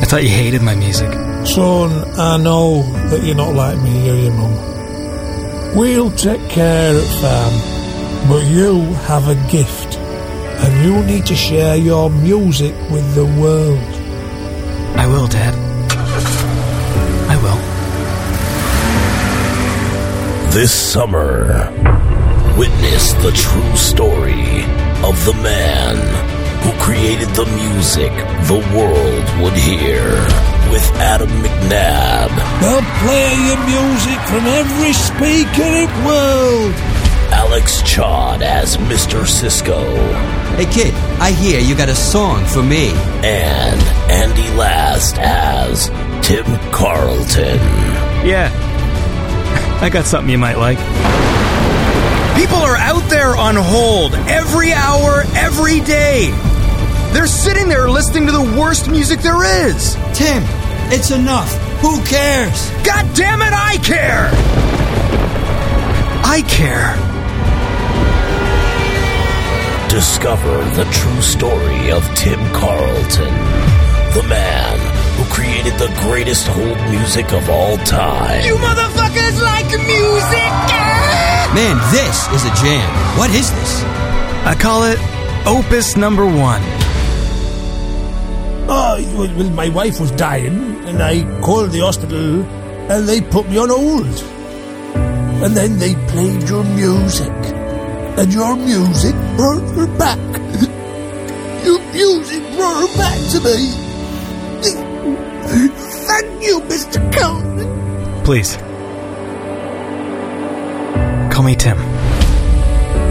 I thought you hated my music. Son, I know that you're not like me, you're your mum. We'll take care at farm, but you have a gift, and you need to share your music with the world. I will, Dad. This summer, witness the true story of the man who created the music the world would hear with Adam McNabb, They'll play your music from every speaker in the world. Alex Chod as Mr. Cisco, Hey kid, I hear you got a song for me. and Andy Last as Tim Carlton. Yeah. I got something you might like. People are out there on hold every hour, every day. They're sitting there listening to the worst music there is. Tim, it's enough. Who cares? God damn it, I care! I care. Discover the true story of Tim Carlton, the man who created the greatest hold music of all time. You motherfuckers like music! Man, this is a jam. What is this? I call it Opus Number One. Oh, well, well, my wife was dying, and I called the hospital, and they put me on hold. And then they played your music, and your music brought her back. Your music brought her back to me. Please. Call me Tim.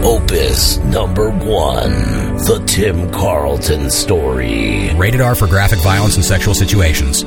Opus number one The Tim Carlton Story. Rated R for graphic violence and sexual situations.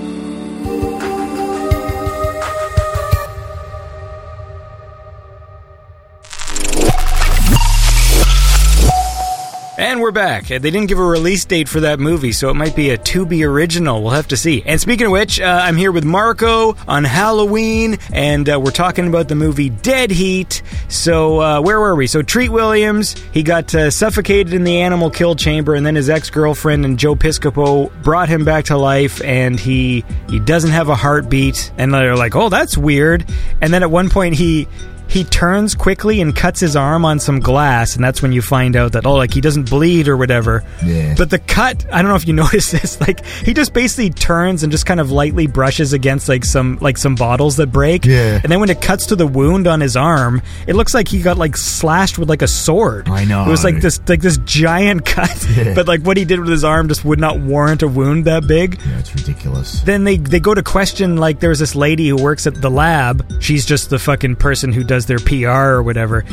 Back. They didn't give a release date for that movie, so it might be a to be original. We'll have to see. And speaking of which, uh, I'm here with Marko on Halloween, and uh, we're talking about the movie Dead Heat. So, uh, where were we? So, Treat Williams, he got uh, suffocated in the animal kill chamber, and then his ex girlfriend and Joe Piscopo brought him back to life, and he he doesn't have a heartbeat. And they're like, oh, that's weird. And then at one point, he he turns quickly and cuts his arm on some glass, and that's when you find out that oh, like he doesn't bleed or whatever. Yeah. But the cut, I don't know if you noticed this, like he just basically turns and just kind of lightly brushes against like some like some bottles that break. Yeah. And then when it cuts to the wound on his arm, it looks like he got like slashed with like a sword. I know. It was like this like this giant cut, Yeah. but like what he did with his arm just would not warrant a wound that big Yeah, it's ridiculous. then they they go to question like there's this lady who works at the lab. She's just the fucking person who does their PR or whatever.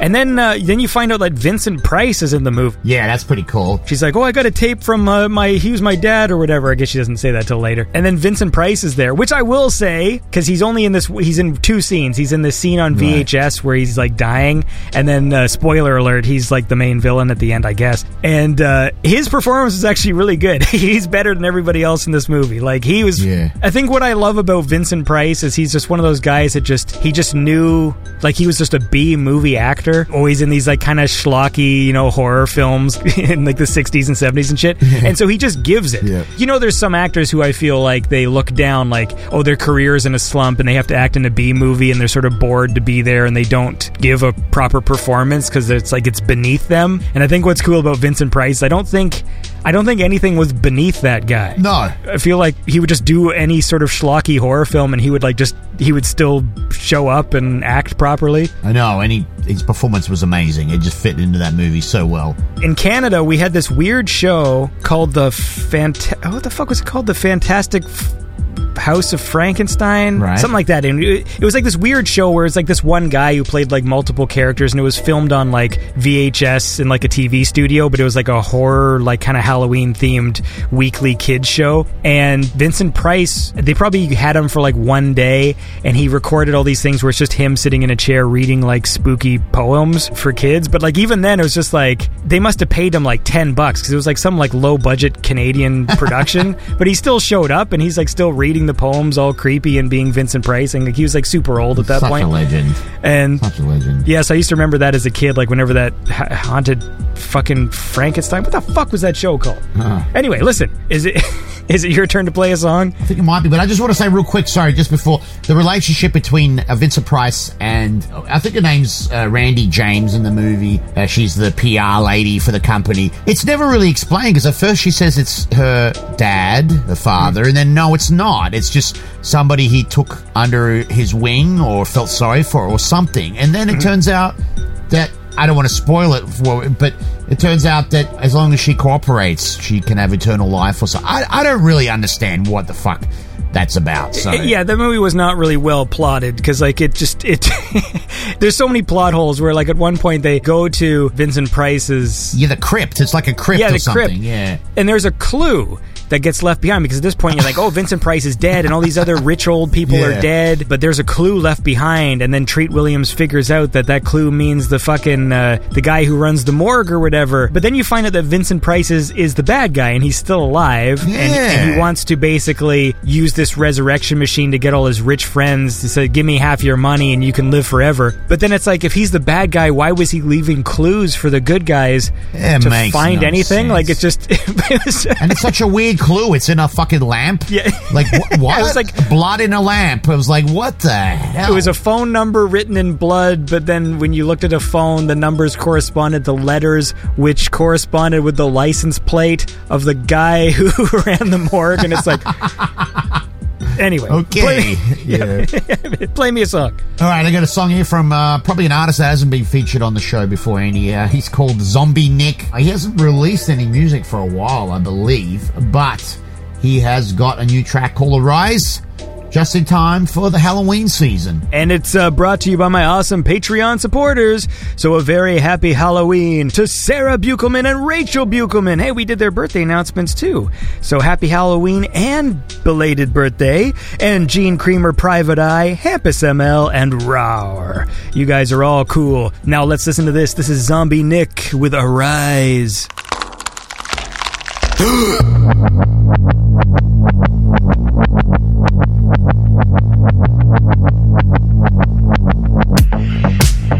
And then uh, then you find out that Vincent Price is in the movie. Yeah, that's pretty cool. She's like, "Oh, I got a tape from uh, my he was my dad or whatever." I guess she doesn't say that till later. And then Vincent Price is there, which I will say because he's only in this. He's in two scenes. He's in this scene on VHS where he's like dying, and then uh, spoiler alert, he's like the main villain at the end, I guess. And uh, his performance is actually really good. he's better than everybody else in this movie. Like he was. Yeah. I think what I love about Vincent Price is he's just one of those guys that just he just knew like he was just a B movie actor always in these like kind of schlocky, you know, horror films in like the 60s and 70s and shit. and so he just gives it. Yeah. You know, there's some actors who I feel like they look down, like, oh, their career's in a slump and they have to act in a B movie and they're sort of bored to be there and they don't give a proper performance because it's like it's beneath them. And I think what's cool about Vincent Price, I don't think. I don't think anything was beneath that guy. No. I feel like he would just do any sort of schlocky horror film and he would like just he would still show up and act properly. I know, and he, his performance was amazing. It just fit into that movie so well. In Canada, we had this weird show called the Fant. Oh, what the fuck was it called? The Fantastic F- House of Frankenstein, Right. something like that. And it, it was like this weird show where it's like this one guy who played like multiple characters, and it was filmed on like VHS in like a TV studio, but it was like a horror, like kind of Halloween themed weekly kids show. And Vincent Price, they probably had him for like one day, and he recorded all these things where it's just him sitting in a chair reading like spooky poems for kids. But like even then, it was just like they must have paid him like ten bucks because it was like some like low budget Canadian production. but he still showed up, and he's like still reading the poems all creepy and being Vincent Price, and like he was like super old at that Such point. a legend. And Such a legend. Yes, I used to remember that as a kid, like whenever that ha- haunted fucking Frankenstein. What the fuck was that show called? Uh. Anyway, listen, is it is it your turn to play a song? I think it might be, but I just want to say real quick, sorry, just before the relationship between uh, Vincent Price and I think her name's uh, Randi James in the movie. Uh, she's the PR lady for the company. It's never really explained because at first she says it's her dad, the father, and then no, it's not. It's just somebody he took under his wing or felt sorry for or something. And then it turns out that I don't want to spoil it for, but it turns out that as long as she cooperates, she can have eternal life or so. I, I don't really understand what the fuck that's about. So eh, Yeah, that movie was not really well plotted because, like, it just it. there's so many plot holes where, like, at one point they go to Vincent Price's yeah, the crypt. It's like a crypt yeah, or the something. crypt, Yeah. and there's a clue that gets left behind because at this point you're like, oh, Vincent Price is dead, and all these other rich old people Yeah. are dead, but there's a clue left behind, and then Treat Williams figures out that that clue means the fucking uh, the guy who runs the morgue or whatever. But then you find out that Vincent Price is, is the bad guy, and he's still alive, and, and he wants to basically use this resurrection machine to get all his rich friends to say, give me half your money and you can live forever. But then it's like, if he's the bad guy, why was he leaving clues for the good guys It to find no anything? sense. Like, it's just. it was, And it's such a weird clue. It's in a fucking lamp. Yeah. Like wh- what? It was like- blood in a lamp. I was like, what the hell? It was a phone number written in blood, but then when you looked at a phone, the numbers corresponded to letters, which corresponded with the license plate of the guy who ran the morgue. And it's like, anyway, Okay. play, Yeah. play me a song. All right, I got a song here from uh, probably an artist that hasn't been featured on the show before, Andy. Uh, he's called Zombie Nick. He hasn't released any music for a while, I believe, but he has got a new track called Arise just in time for the Halloween season. And it's uh, brought to you by my awesome Patreon supporters. So a very happy Halloween to Sarah Buchelman and Rachel Buchelman. Hey, we did their birthday announcements too. So happy Halloween and belated birthday. And Gene Creamer, Private Eye, Hampus ML, and Roar. You guys are all cool. Now let's listen to this. This is Zombie Nick with Arise. Thank you.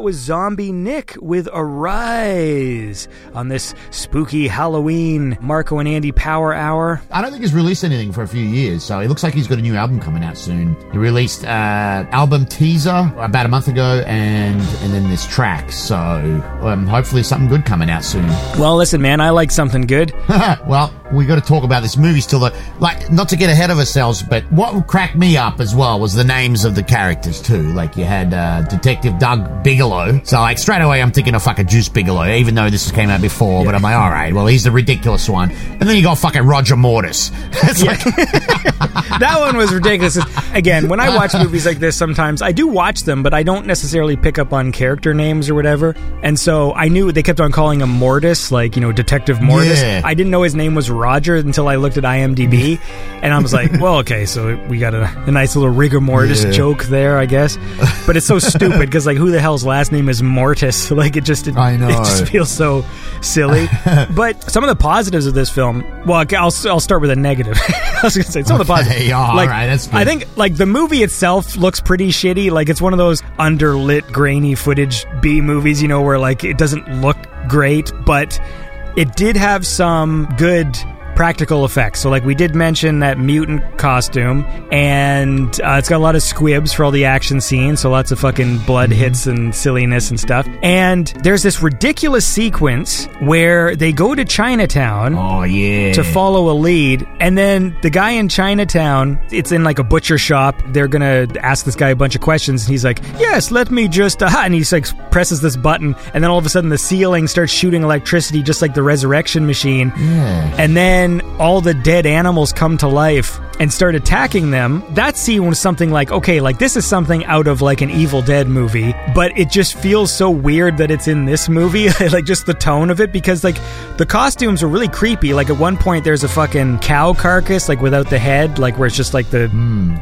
That was Zombie Nick with Arise on this spooky Halloween Marko and Andy Power Hour. I don't think he's released anything for a few years, so it looks like he's got a new album coming out soon. He released uh, album teaser about a month ago, and and then this track. So um, hopefully something good coming out soon. Well, listen, man, I like something good. well, we got to talk about this movie still. Though. Like, not to get ahead of ourselves, but what cracked me up as well was the names of the characters too. Like you had uh, Detective Doug Bigelow. So like straight away, I'm thinking of fucking Deuce Bigalow, even though this came out before. But I'm like, all right, well, he's the ridiculous one. And then you got fucking Roger Mortis. It's like, that one was ridiculous. Again, when I watch movies like this, sometimes I do watch them, but I don't necessarily pick up on character names or whatever. And so I knew they kept on calling him Mortis, like, you know, Detective Mortis. Yeah. I didn't know his name was Roger until I looked at IMDb. and I was like, well, okay, so we got a, a nice little rigor mortis Yeah. joke there, I guess. But it's so stupid because, like, who the hell's last name is Mortis? Like, it just, it, I know. it just feels so silly. but some of the positives of this film, well, I'll, I'll start with a negative. I was going to say some of the positives. Yeah, all like, right, that's good. I think, like, the movie itself looks pretty shitty. Like, it's one of those underlit, grainy footage B movies, you know, where, like, it doesn't look great, but it did have some good practical effects. So, like, we did mention that mutant costume, and uh, it's got a lot of squibs for all the action scenes, so lots of fucking blood hits and silliness and stuff. And there's this ridiculous sequence where they go to Chinatown oh yeah, to follow a lead. And then the guy in Chinatown, it's in like a butcher shop. They're gonna ask this guy a bunch of questions, and he's like, "Yes, let me just," uh, and he's like presses this button, and then all of a sudden the ceiling starts shooting electricity, just like the resurrection machine. Yeah. And then all the dead animals come to life and start attacking them. That scene was something like, okay, like this is something out of like an Evil Dead movie, but it just feels so weird that it's in this movie. like just the tone of it, because like the costumes are really creepy. Like at one point, there's a fucking cow carcass, like without the head, like where it's just like the,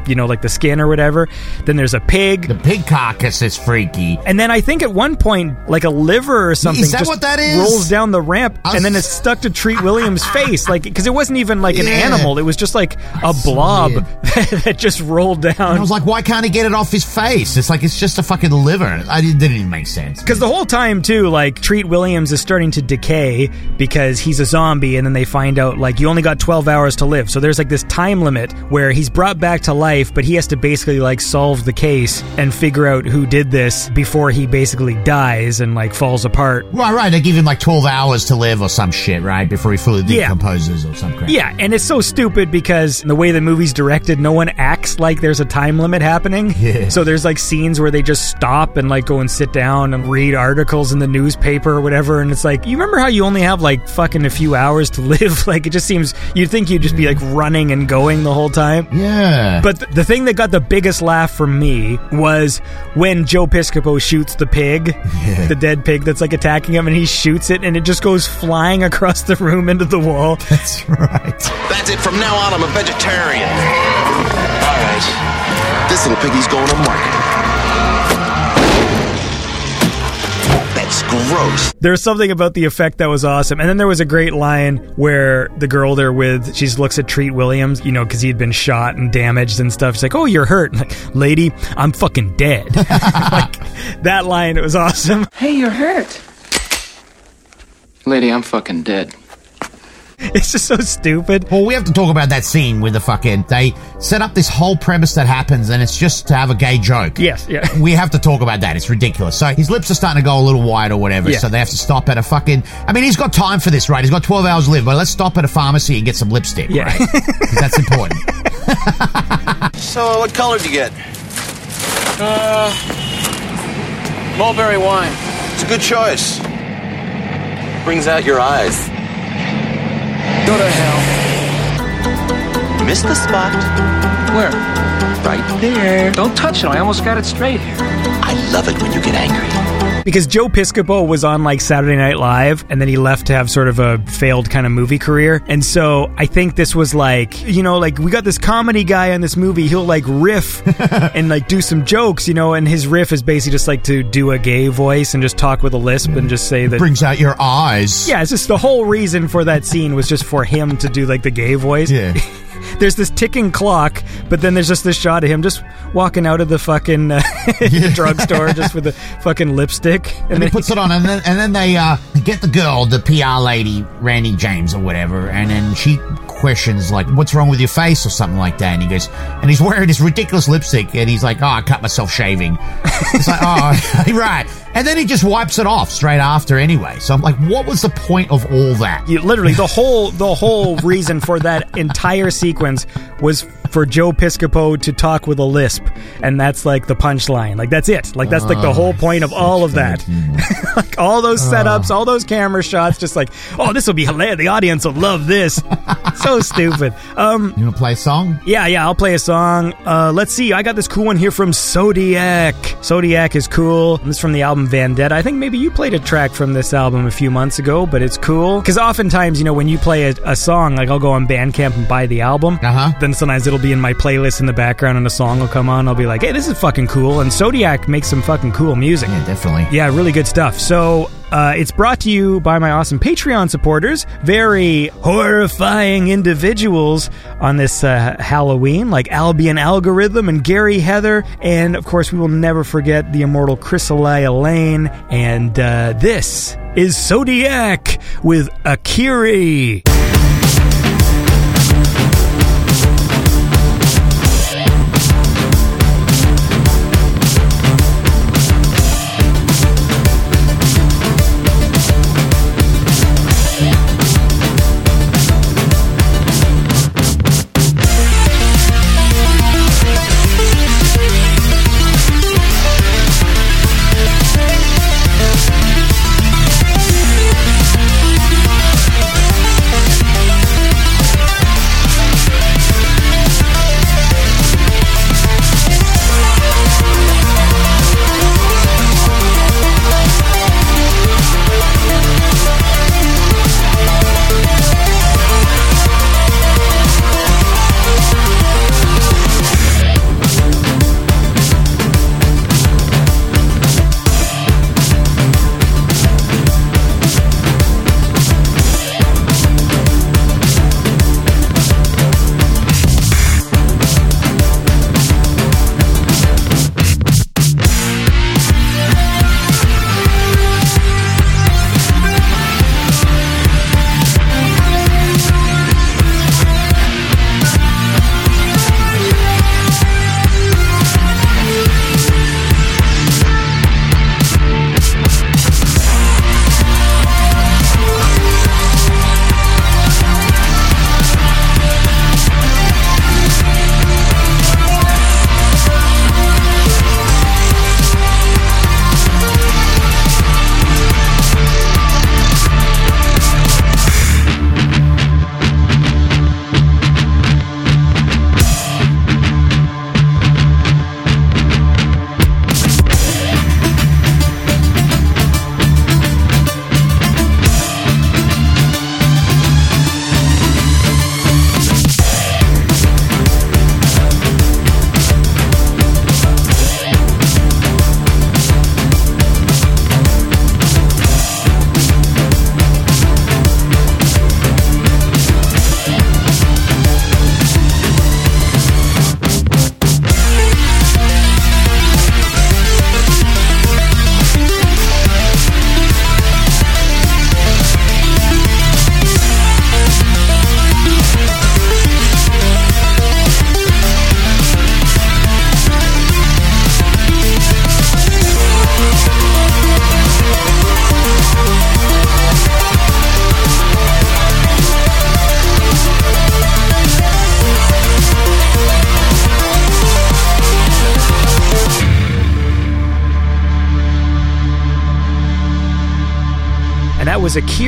you know, like the skin or whatever. Then there's a pig. The pig carcass is freaky. And then I think at one point, like a liver or something, Is that just what that is? rolls down the ramp, was- and then it's stuck to Treat Williams' face, like because it wasn't even like an Yeah. animal; it was just like a blob that just rolled down. And I was like, why can't he get it off his face? It's like it's just a fucking liver. I didn't, didn't even make sense. Because the whole time too, like Treat Williams is starting to decay because he's a zombie, and then they find out like you only got twelve hours to live. So there's like this time limit where he's brought back to life, but he has to basically like solve the case and figure out who did this before he basically dies and like falls apart. Right, right. They give him like 12 hours to live or some shit, right? Before he fully Yeah. decomposes or some crap. Yeah, and it's so stupid because the way the movie's directed, no one acts like there's a time limit happening. Yeah. So there's like scenes where they just stop and like go and sit down and read articles in the newspaper or whatever. And it's like, you remember how you only have like fucking a few hours to live? like it just seems, you'd think you'd just be like running and going the whole time. Yeah. But th- the thing that got the biggest laugh from me was when Joe Piscopo shoots the pig, the dead pig that's like attacking him, and he shoots it, and it just goes flying across the room into the wall. That's right. That's it. From now on, I'm a vegetarian. All right. This little piggy's going to market. That's gross. There's something about the effect that was awesome. And then there was a great line where the girl they're with, she just looks at Treat Williams, you know, because he'd been shot and damaged and stuff. She's like, Oh, you're hurt. Like, Lady, I'm fucking dead. like, that line, it was awesome. Hey, you're hurt. Lady, I'm fucking dead. It's just so stupid. Well, we have to talk about that scene with the fucking. They set up this whole premise that happens, and it's just to have a gay joke. Yes, yeah. We have to talk about that. It's ridiculous. So his lips are starting to go a little wide or whatever. Yeah. So they have to stop at a fucking. I mean, he's got time for this, right? He's got 12 hours to live, but let's stop at a pharmacy and get some lipstick, Yeah. right? 'Cause that's important. So, what color did you get? Uh, mulberry wine. It's a good choice. Brings out your eyes. Go to hell. Missed the spot. Where? Right there. Don't touch it. I almost got it straight here. I love it when you get angry. Because Joe Piscopo was on like Saturday Night Live and then he left to have sort of a failed kind of movie career. And so I think this was like, you know, like we got this comedy guy in this movie. He'll like riff and like do some jokes, you know, and his riff is basically just like to do a gay voice and just talk with a lisp and just say that. Brings out your eyes. Yeah, it's just the whole reason for that scene was just for him to do like the gay voice. Yeah. there's this ticking clock, but then there's just this shot of him just walking out of the fucking uh, drugstore just with the fucking lipstick, And he puts it on, and then and then they uh, get the girl, the PR lady, Randi James or whatever, and then she questions like, "What's wrong with your face?" or something like that. And he goes, and he's wearing this ridiculous lipstick, and he's like, "Oh, I cut myself shaving." it's like, "Oh, right." And then he just wipes it off straight after anyway. So I'm like, what was the point of all that? Literally, the whole the whole reason for that entire sequence was for Joe Piscopo to talk with a lisp, and that's like the punchline. Like that's it. Like that's like the whole point of all of that. like all those setups, all those camera shots, just like, oh, this will be hilarious. The audience will love this. so stupid. Um, You want to play a song? yeah, yeah, I'll play a song. Uh, let's see. I got this cool one here from Zodiac. Zodiac is cool. This is from the album Vendetta. I think maybe you played a track from this album a few months ago, but it's cool. Because oftentimes, you know, when you play a, a song, like I'll go on Bandcamp and buy the album. Uh huh. Then sometimes it'll be in my playlist in the background and a song will come on. I'll be like, hey, this is fucking cool. And Zodiac makes some fucking cool music. Yeah, definitely. Yeah, really good stuff. So, uh, it's brought to you by my awesome Patreon supporters, very horrifying individuals on this uh, Halloween, like Albion Algorithm and Gary Heather. And of course, we will never forget the immortal Chrysalia Lane. And uh, this is Zodiac with Akiri.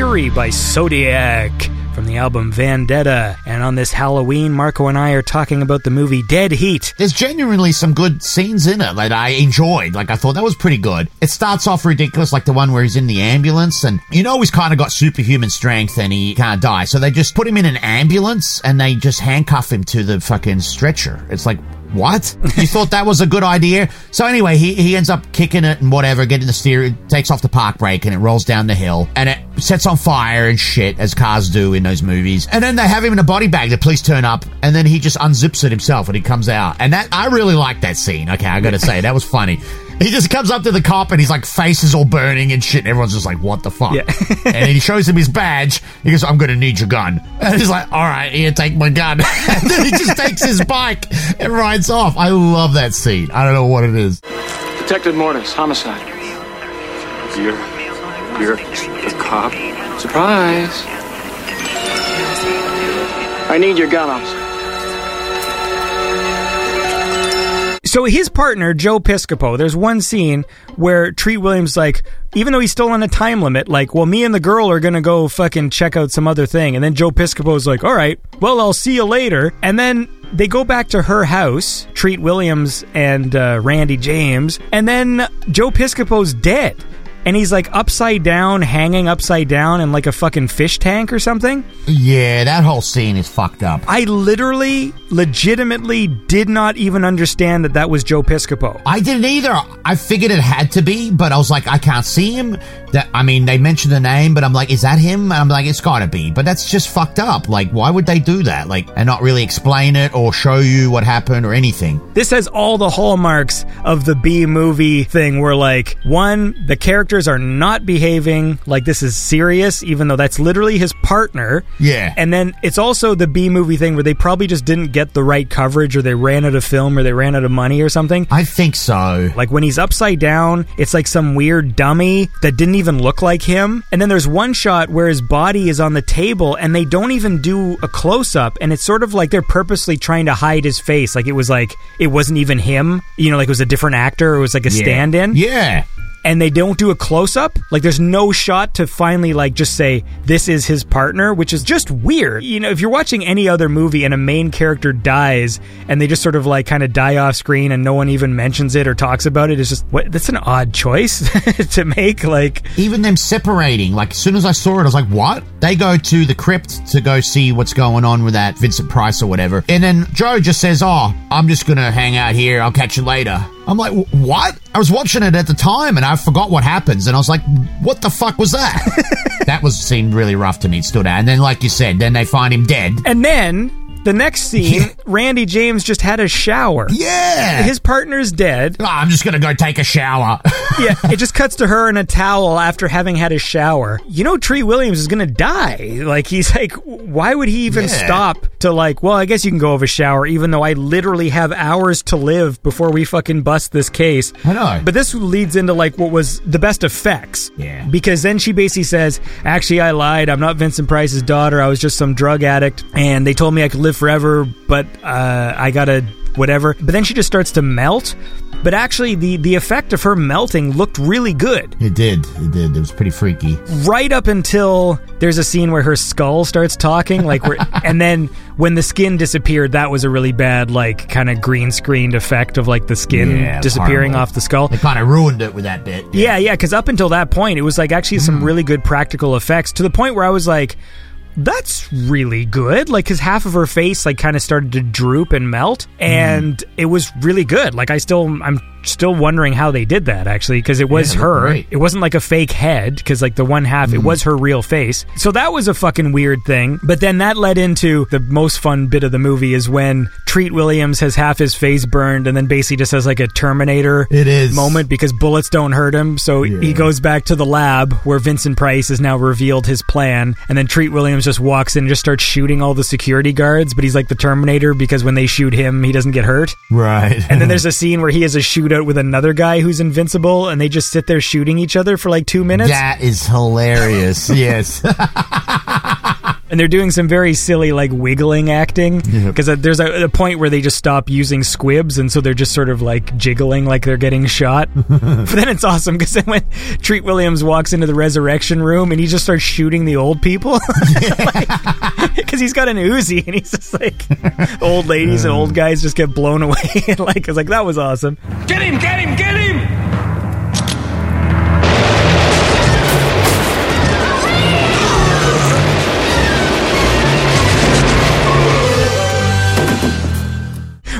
Akiri by Zodiac from the album Vendetta. And on this Halloween, Marko and I are talking about the movie Dead Heat. There's genuinely some good scenes in it that I enjoyed. Like, I thought that was pretty good. It starts off ridiculous, like the one where he's in the ambulance, and you know he's kind of got superhuman strength and he can't die. So they just put him in an ambulance and they just handcuff him to the fucking stretcher. It's like, what? You thought that was a good idea? So anyway, he, he ends up kicking it and whatever, getting the steer, takes off the park brake and it rolls down the hill and it sets on fire and shit, as cars do in those movies. And then they have him in a body bag. The police turn up, and then he just unzips it himself and he comes out. And that I really like that scene. Okay, I gotta say that was funny. He just comes up to the cop and he's like face is all burning and shit. And everyone's just like, what the fuck? Yeah. and he shows him his badge. He goes, I'm gonna need your gun. And he's like, all right, here, take my gun. and then he just takes his bike and rides off. I love that scene. I don't know what it is. Detective Mortis, homicide. You're. You're a cop? Surprise. I need your gun, officer. So his partner, Joe Piscopo, there's one scene where Treat Williams like, even though he's still on a time limit, like, well, me and the girl are gonna go fucking check out some other thing, and then Joe Piscopo's like, all right, well, I'll see you later, and then they go back to her house, Treat Williams and uh, Randi James, and then Joe Piscopo's dead. And he's like upside down, hanging upside down in like a fucking fish tank or something. Yeah, that whole scene is fucked up. I literally, legitimately did not even understand that that was Joe Piscopo. I didn't either. I figured it had to be, but I was like, I can't see him. That I mean, they mentioned the name, but I'm like, is that him? And I'm like, it's gotta be. But that's just fucked up. Like, why would they do that? Like, and not really explain it or show you what happened or anything. This has all the hallmarks of the B movie thing where, like, one, the characters are not behaving like this is serious, even though that's literally his partner. Yeah. And then it's also the B movie thing where they probably just didn't get the right coverage or they ran out of film or they ran out of money or something. I think so. Like when he's upside down, it's like some weird dummy that didn't even look like him. And then there's one shot where his body is on the table and they don't even do a close up. And it's sort of like they're purposely trying to hide his face. Like it was like, it wasn't even him. You know, like it was a different actor or it was like a Yeah. stand in Yeah. And they don't do a close up. Like there's no shot to finally like just say this is his partner, which is just weird. You know, if you're watching any other movie and a main character dies and they just sort of like kind of die off screen and no one even mentions it or talks about it, it's just what that's an odd choice to make. Like Even them separating, like as soon as I saw it, I was like, "What?" They go to the crypt to go see what's going on with that Vincent Price or whatever, and then Joe just says, "Oh, I'm just gonna hang out here. I'll catch you later." I'm like, "What?" I was watching it at the time, and I forgot what happens, and I was like, "What the fuck was that?" that was seemed really rough to me. It stood out, and then, like you said, then they find him dead. and then the next scene, Randi James just had a shower. Yeah. His partner's dead. "Oh, I'm just gonna go take a shower. yeah, it just cuts to her in a towel after having had a shower. You know, Treat Williams is gonna die. Like he's like, why would he even Yeah. stop to like? Well, I guess you can go have a shower, even though I literally have hours to live before we fucking bust this case. I know. But this leads into like what was the best effects. Yeah. Because then she basically says, "Actually, I lied. I'm not Vincent Price's daughter. I was just some drug addict, and they told me I could live forever, but uh, I gotta whatever." But then she just starts to melt. But actually, the the effect of her melting looked really good. It did. It did. It was pretty freaky. Right up until there's a scene where her skull starts talking, like, where, and then when the skin disappeared, that was a really bad, like, kind of green screened effect of like the skin Yeah, disappearing off the skull. They kind of ruined it with that bit. Yeah, yeah, because up until that point, it was like actually some really good practical effects to the point where I was like, that's really good. Like, because half of her face, like, kind of started to droop and melt, and mm. it was really good. Like, I still, I'm still wondering how they did that actually, because it was Yeah, her. great. It wasn't like a fake head, because like the one half, it mm-hmm. was her real face. So that was a fucking weird thing. But then that led into the most fun bit of the movie is when Treat Williams has half his face burned, and then basically just has like a Terminator It is. moment because bullets don't hurt him. So he goes back to the lab where Vincent Price has now revealed his plan. And then Treat Williams just walks in and just starts shooting all the security guards. But he's like the Terminator because when they shoot him, he doesn't get hurt. Right. And then there's a scene where he has a shootout with another guy who's invincible and they just sit there shooting each other for like two minutes. That is hilarious. yes. And they're doing some very silly, like wiggling acting. Because there's a, a point where they just stop using squibs, and so they're just sort of like jiggling like they're getting shot. but then it's awesome because then when Treat Williams walks into the resurrection room and he just starts shooting the old people. Because he's got an Uzi and he's just like, old ladies and old guys just get blown away. and like, it's like, that was awesome. Get him, get him, get him!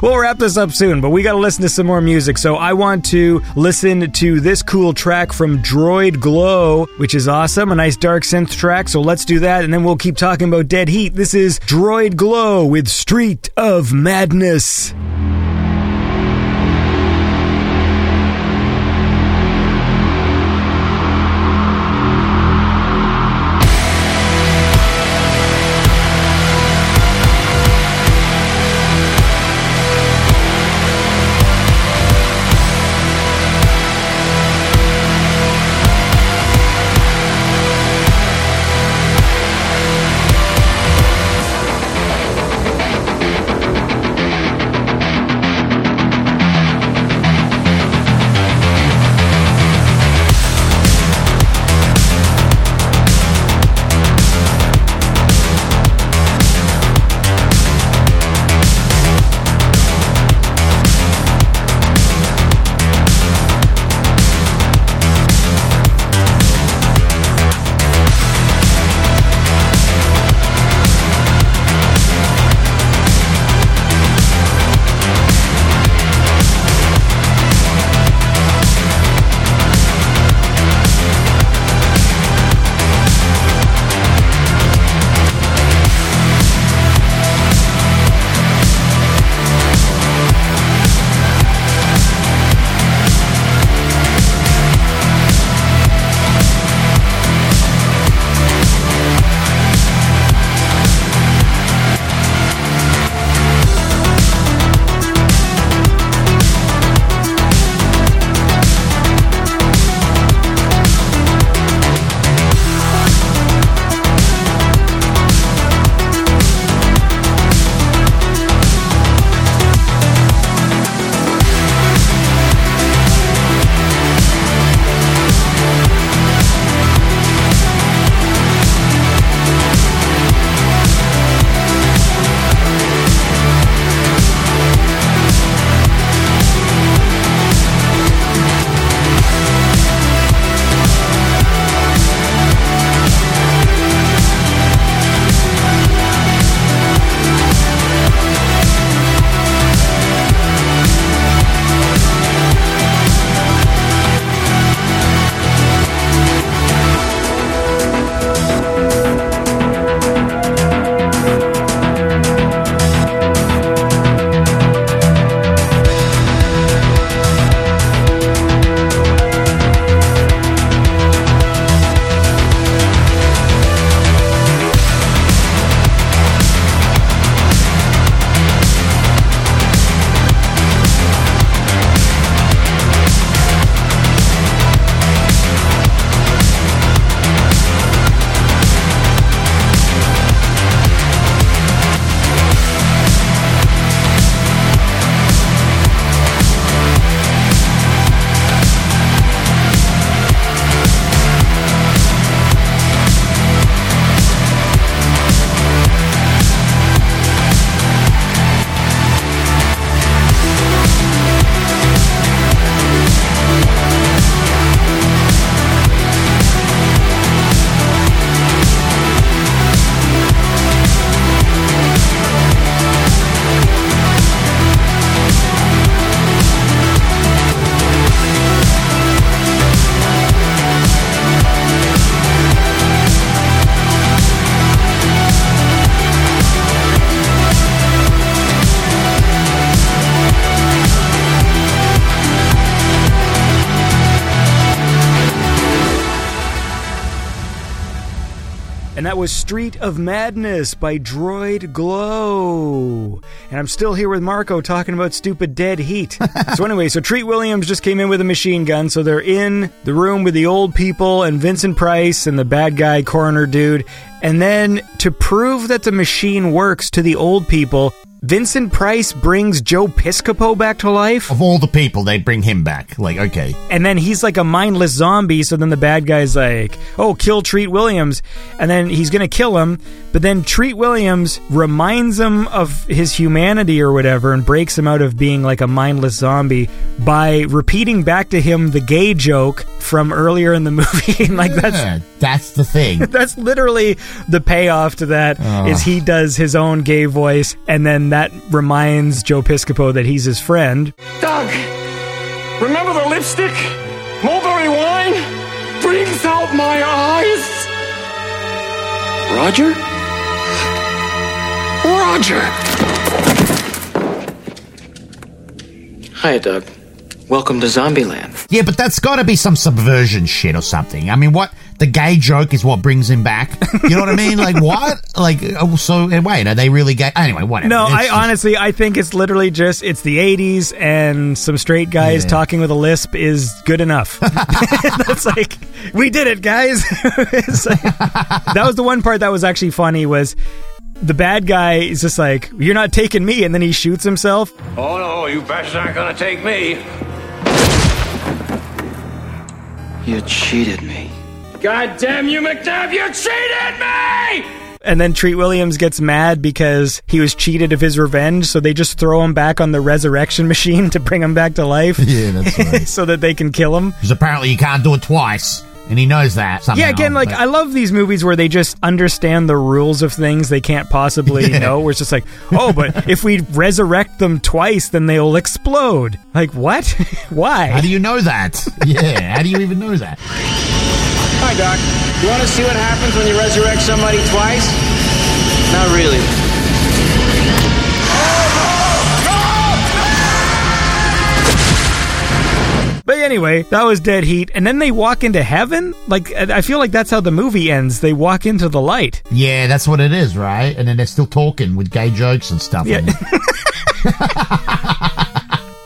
Well, wrap this up soon, but we got to listen to some more music. So I want to listen to this cool track from Droid Glow, which is awesome. A nice dark synth track. So let's do that, and then we'll keep talking about Dead Heat. This is Droid Glow with Street of Madness. Was Street of Madness by Droid Glow. And I'm still here with Marko talking about stupid dead heat. so, anyway, so Treat Williams just came in with a machine gun. So they're in the room with the old people and Vincent Price and the bad guy coroner dude. And then to prove that the machine works to the old people, Vincent Price brings Joe Piscopo back to life. Of all the people, they bring him back. Like, okay. And then he's like a mindless zombie. So then the bad guy's like, oh, kill Treat Williams. And then he's going to kill him. But then Treat Williams reminds him of his humanity or whatever and breaks him out of being like a mindless zombie by repeating back to him the gay joke from earlier in the movie. and like that's Yeah, that's the thing. that's literally the payoff to that ah. is Oh. he does his own gay voice and then that reminds Joe Piscopo that he's his friend. Doug, remember the lipstick? Mulberry wine? Brings out my eyes. Roger? Roger! Hi, Doug. Welcome to Zombieland. Yeah, but that's got to be some subversion shit or something. I mean, what the gay joke is what brings him back. You know what I mean? Like what? Like oh, so? Wait, are they really gay? Anyway, whatever. No, It's I just- honestly I think it's literally just it's the 80s and some straight guys Yeah. talking with a lisp is good enough. That's like we did it, guys. It's like- that was the one part that was actually funny was the bad guy is just like you're not taking me and then he shoots himself. Oh no, you bastards aren't gonna take me. You cheated me. God damn you, McNabb, you cheated me! And then Treat Williams gets mad because he was cheated of his revenge, so they just throw him back on the resurrection machine to bring him back to life. Yeah, that's right. so that they can kill him. Because apparently you can't do it twice, and he knows that. Somehow, Yeah, again, like but- I love these movies where they just understand the rules of things they can't possibly Yeah. know. Where it's just like, oh, but if we resurrect them twice, then they'll explode. Like what? Why? How do you know that? Yeah, how do you even know that? Hi, Doc. You want to see what happens when you resurrect somebody twice? Not really. Anyway, that was Dead Heat, and then they walk into heaven. Like I feel like that's how the movie ends. They walk into the light. Yeah, that's what it is, right? And then they're still talking with gay jokes and stuff. Yeah.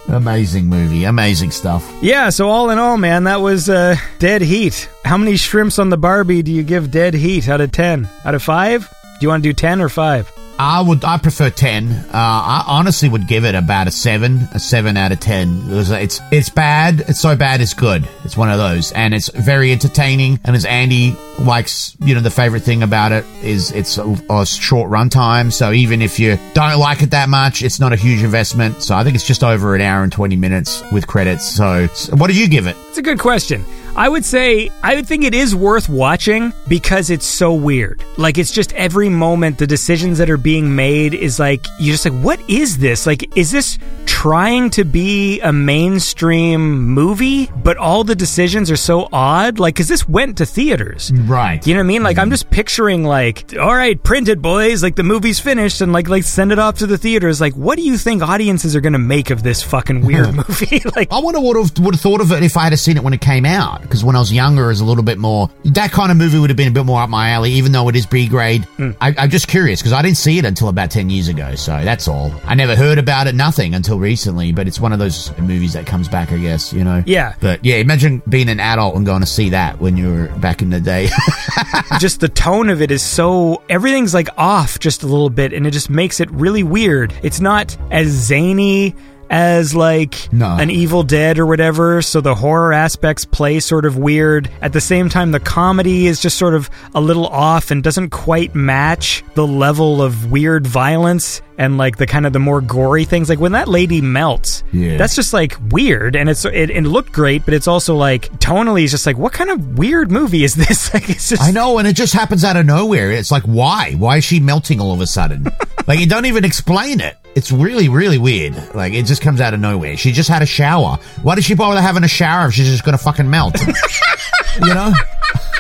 amazing movie, amazing stuff. Yeah, so all in all, man, that was uh, Dead Heat. How many shrimps on the Barbie do you give Dead Heat out of 10? Out of 5? Do you want to do 10 or 5? I would, I prefer ten. Uh, I honestly would give it about a seven, a seven out of ten. Because It's it's bad. It's so bad it's good. It's one of those, and it's very entertaining. And as Andy likes, you know, the favorite thing about it is it's a, a short runtime. So even if you don't like it that much, it's not a huge investment. So I think it's just over an hour and twenty minutes with credits. So what do you give it? It's a good question. I would say I would think it is worth watching because it's so weird. Like it's just every moment the decisions that are being made is like you're just like what is this? Like is this trying to be a mainstream movie but all the decisions are so odd? Like cuz this went to theaters. Right. You know what I mean? Like I'm just picturing like all right, print it boys, like the movie's finished and like like send it off to the theaters. Like what do you think audiences are going to make of this fucking weird movie? like I wonder what would have thought of it if I had seen it when it came out. Because when I was younger, it was a little bit more that kind of movie would have been a bit more up my alley, even though it is B grade. Hmm. I, I'm just curious because I didn't see it until about ten years ago, so that's all. I never heard about it, nothing until recently. But it's one of those movies that comes back, I guess. You know. Yeah. But yeah, imagine being an adult and going to see that when you were back in the day. just the tone of it is so everything's like off just a little bit and it just makes it really weird. It's not as zany as like No. an Evil Dead or whatever, so the horror aspects play sort of weird. At the same time the comedy is just sort of a little off and doesn't quite match the level of weird violence and like the kind of the more gory things like when that lady melts. Yeah. That's just like weird and it's it, it looked great, but it's also like tonally it's just like what kind of weird movie is this? like it's just I know, and it just happens out of nowhere. It's like, why? Why is she melting all of a sudden? like, you don't even explain it. It's really, really weird. Like, it just comes out of nowhere. She just had a shower. Why did she bother having a shower if she's just going to fucking melt? you know?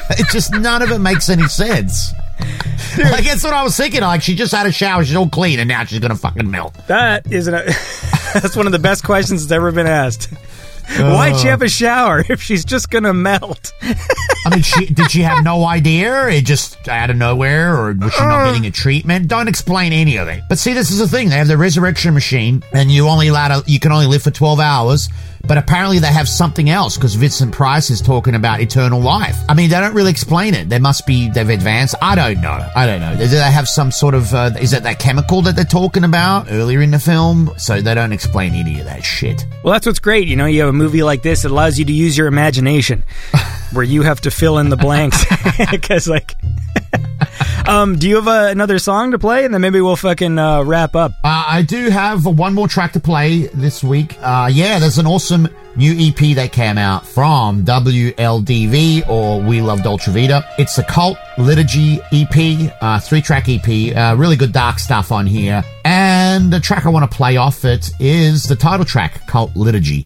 It just, none of it makes any sense. Like, that's what I was thinking. Like, she just had a shower, she's all clean, and now she's going to fucking melt. That is an, that's one of the best questions that's ever been asked. Why'd she oh. have a shower if she's just gonna melt? I mean, she, did she have no idea? It just out of nowhere, or was she not getting a treatment? Don't explain any of it. But see, this is the thing: they have the resurrection machine, and you only allowed to, you can only live for twelve hours. But apparently, they have something else because Vincent Price is talking about eternal life. I mean, they don't really explain it. They must be they've advanced. I don't know. I don't know. Do they have some sort of uh, is it that chemical that they're talking about earlier in the film? So they don't explain any of that shit. Well, that's what's great. You know, you have a movie like this, it allows you to use your imagination, where you have to fill in the blanks. Because, like, Um, do you have uh, another song to play, and then maybe we'll fucking uh, wrap up? Uh, I do have one more track to play this week. Uh, yeah, there's an awesome new EP that came out from WLDV or We Love Dolce Vita. It's a Cult Liturgy EP, uh, three track EP, uh, really good dark stuff on here. And the track I want to play off it is the title track, Cult Liturgy.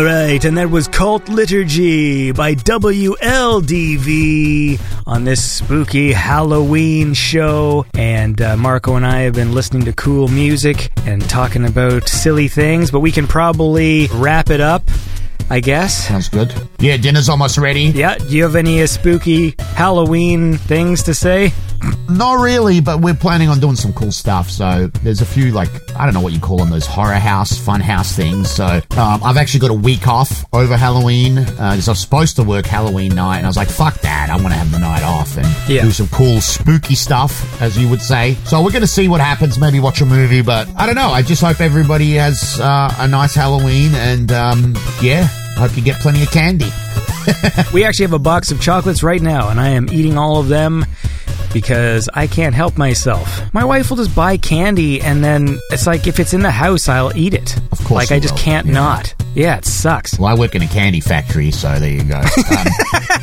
All right, and that was Cult Liturgy by WLDV on this spooky Halloween show. And uh, Marko and I have been listening to cool music and talking about silly things, but we can probably wrap it up. I guess. Sounds good. Yeah, dinner's almost ready. Yeah, do you have any uh, spooky Halloween things to say? Not really, but we're planning on doing some cool stuff. So there's a few like I don't know what you call them, those horror house, fun house things. So um, I've actually got a week off over Halloween because I was supposed to work Halloween night, and I was like, "Fuck that! I want to have the night off and Yeah. do some cool spooky stuff, as you would say." So we're going to see what happens. Maybe watch a movie, but I don't know. I just hope everybody has uh, a nice Halloween, and um, yeah, I hope you get plenty of candy. we actually have a box of chocolates right now, and I am eating all of them because I can't help myself. My wife will just buy candy, and then it's like if it's in the house, I'll eat it. Of course like I just will, can't yeah. not. Yeah, it sucks. Well, I work in a candy factory, so there you go. Um,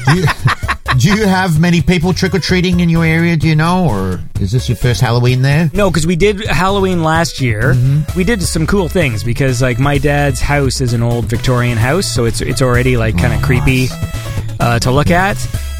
do, you, do you have many people trick or treating in your area? Do you know, or is this your first Halloween there? No, because we did Halloween last year. Mm-hmm. We did some cool things because like my dad's house is an old Victorian house, so it's it's already like Oh, kind of creepy uh, to look at.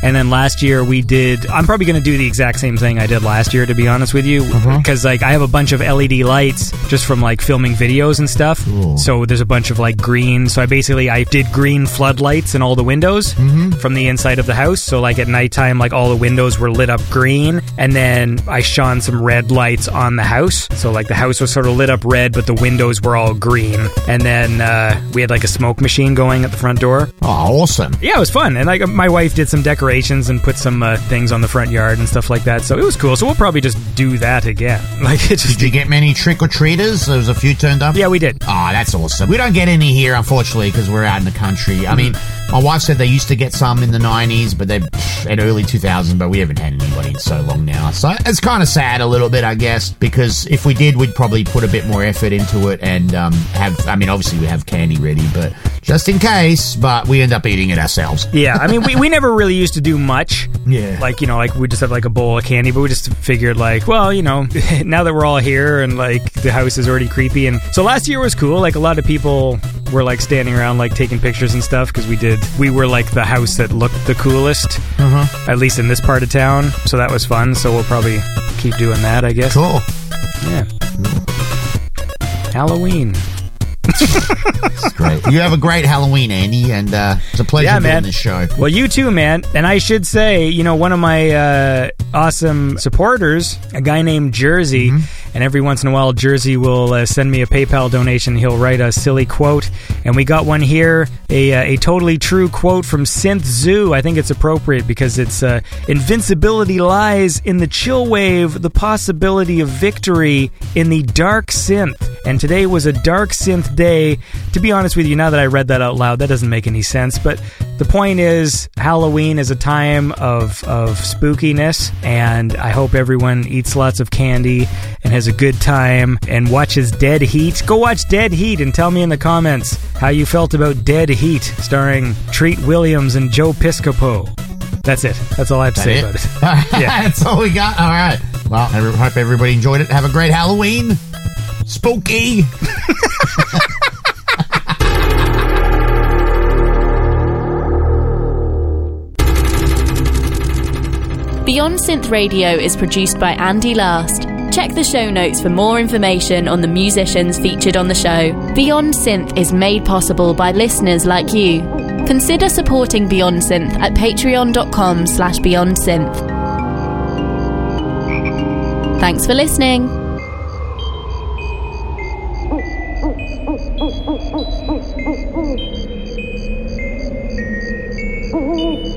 And then last year we did. I'm probably going to do the exact same thing I did last year, to be honest with you, Uh-huh. because like I have a bunch of LED lights just from like filming videos and stuff. So there's a bunch of like green. So I basically I did green floodlights in all the windows Mm-hmm. from the inside of the house. So like at nighttime, like all the windows were lit up green, and then I shone some red lights on the house. So like the house was sort of lit up red, but the windows were all green. And then uh, we had like a smoke machine going at the front door. Oh, awesome! Yeah, it was fun, and like my wife did some decorations and put some uh, things on the front yard and stuff like that. So it was cool. So we'll probably just do that again. Like it just Did you get many trick or treaters? There was a few turned up. Yeah, we did. Oh, that's awesome. We don't get any here, unfortunately, because we're out in the country. I mean, my wife said they used to get some in the '90s, but they in early 2000s, but we haven't had anybody in so long now. So it's kind of sad a little bit, I guess, because if we did, we'd probably put a bit more effort into it and um, have. I mean, obviously we have candy ready, but just in case. But we end up eating it ourselves. Yeah, I mean, we, we never really used to do much. Yeah. Like, you know, like we just have like a bowl of candy, but we just figured, like, well, you know, now that we're all here and like the house is already creepy. And so last year was cool. Like, a lot of people were like standing around, like taking pictures and stuff because we did, we were like the house that looked the coolest, Uh-huh. at least in this part of town. So that was fun. So we'll probably keep doing that, I guess. Cool. Yeah. Halloween. Great. You have a great Halloween, Andy, and uh, it's a pleasure Yeah, doing man. this show. Well, you too, man. And I should say, you know, one of my uh, awesome supporters, a guy named Jersey, and every once in a while, Jersey will uh, send me a PayPal donation. He'll write a silly quote, and we got one here, a, uh, a totally true quote from Synth Zoo. I think it's appropriate because it's uh, invincibility lies in the chill wave, the possibility of victory in the dark synth. And today was a dark synth day. To be honest with you, now that I read that out loud, that doesn't make any sense. But the point is, Halloween is a time of, of spookiness, and I hope everyone eats lots of candy and has a good time and watches Dead Heat. Go watch Dead Heat and tell me in the comments how you felt about Dead Heat, starring Treat Williams and Joe Piscopo. That's it. That's all I have to That say it? about it. Yeah. That's all we got. All right. Well, I hope everybody enjoyed it. Have a great Halloween. Spooky. Beyond Synth Radio is produced by Andy Last. Check the show notes for more information on the musicians featured on the show. Beyond Synth is made possible by listeners like you. Consider supporting Beyond Synth at patreon.com slash beyondsynth. Thanks for listening.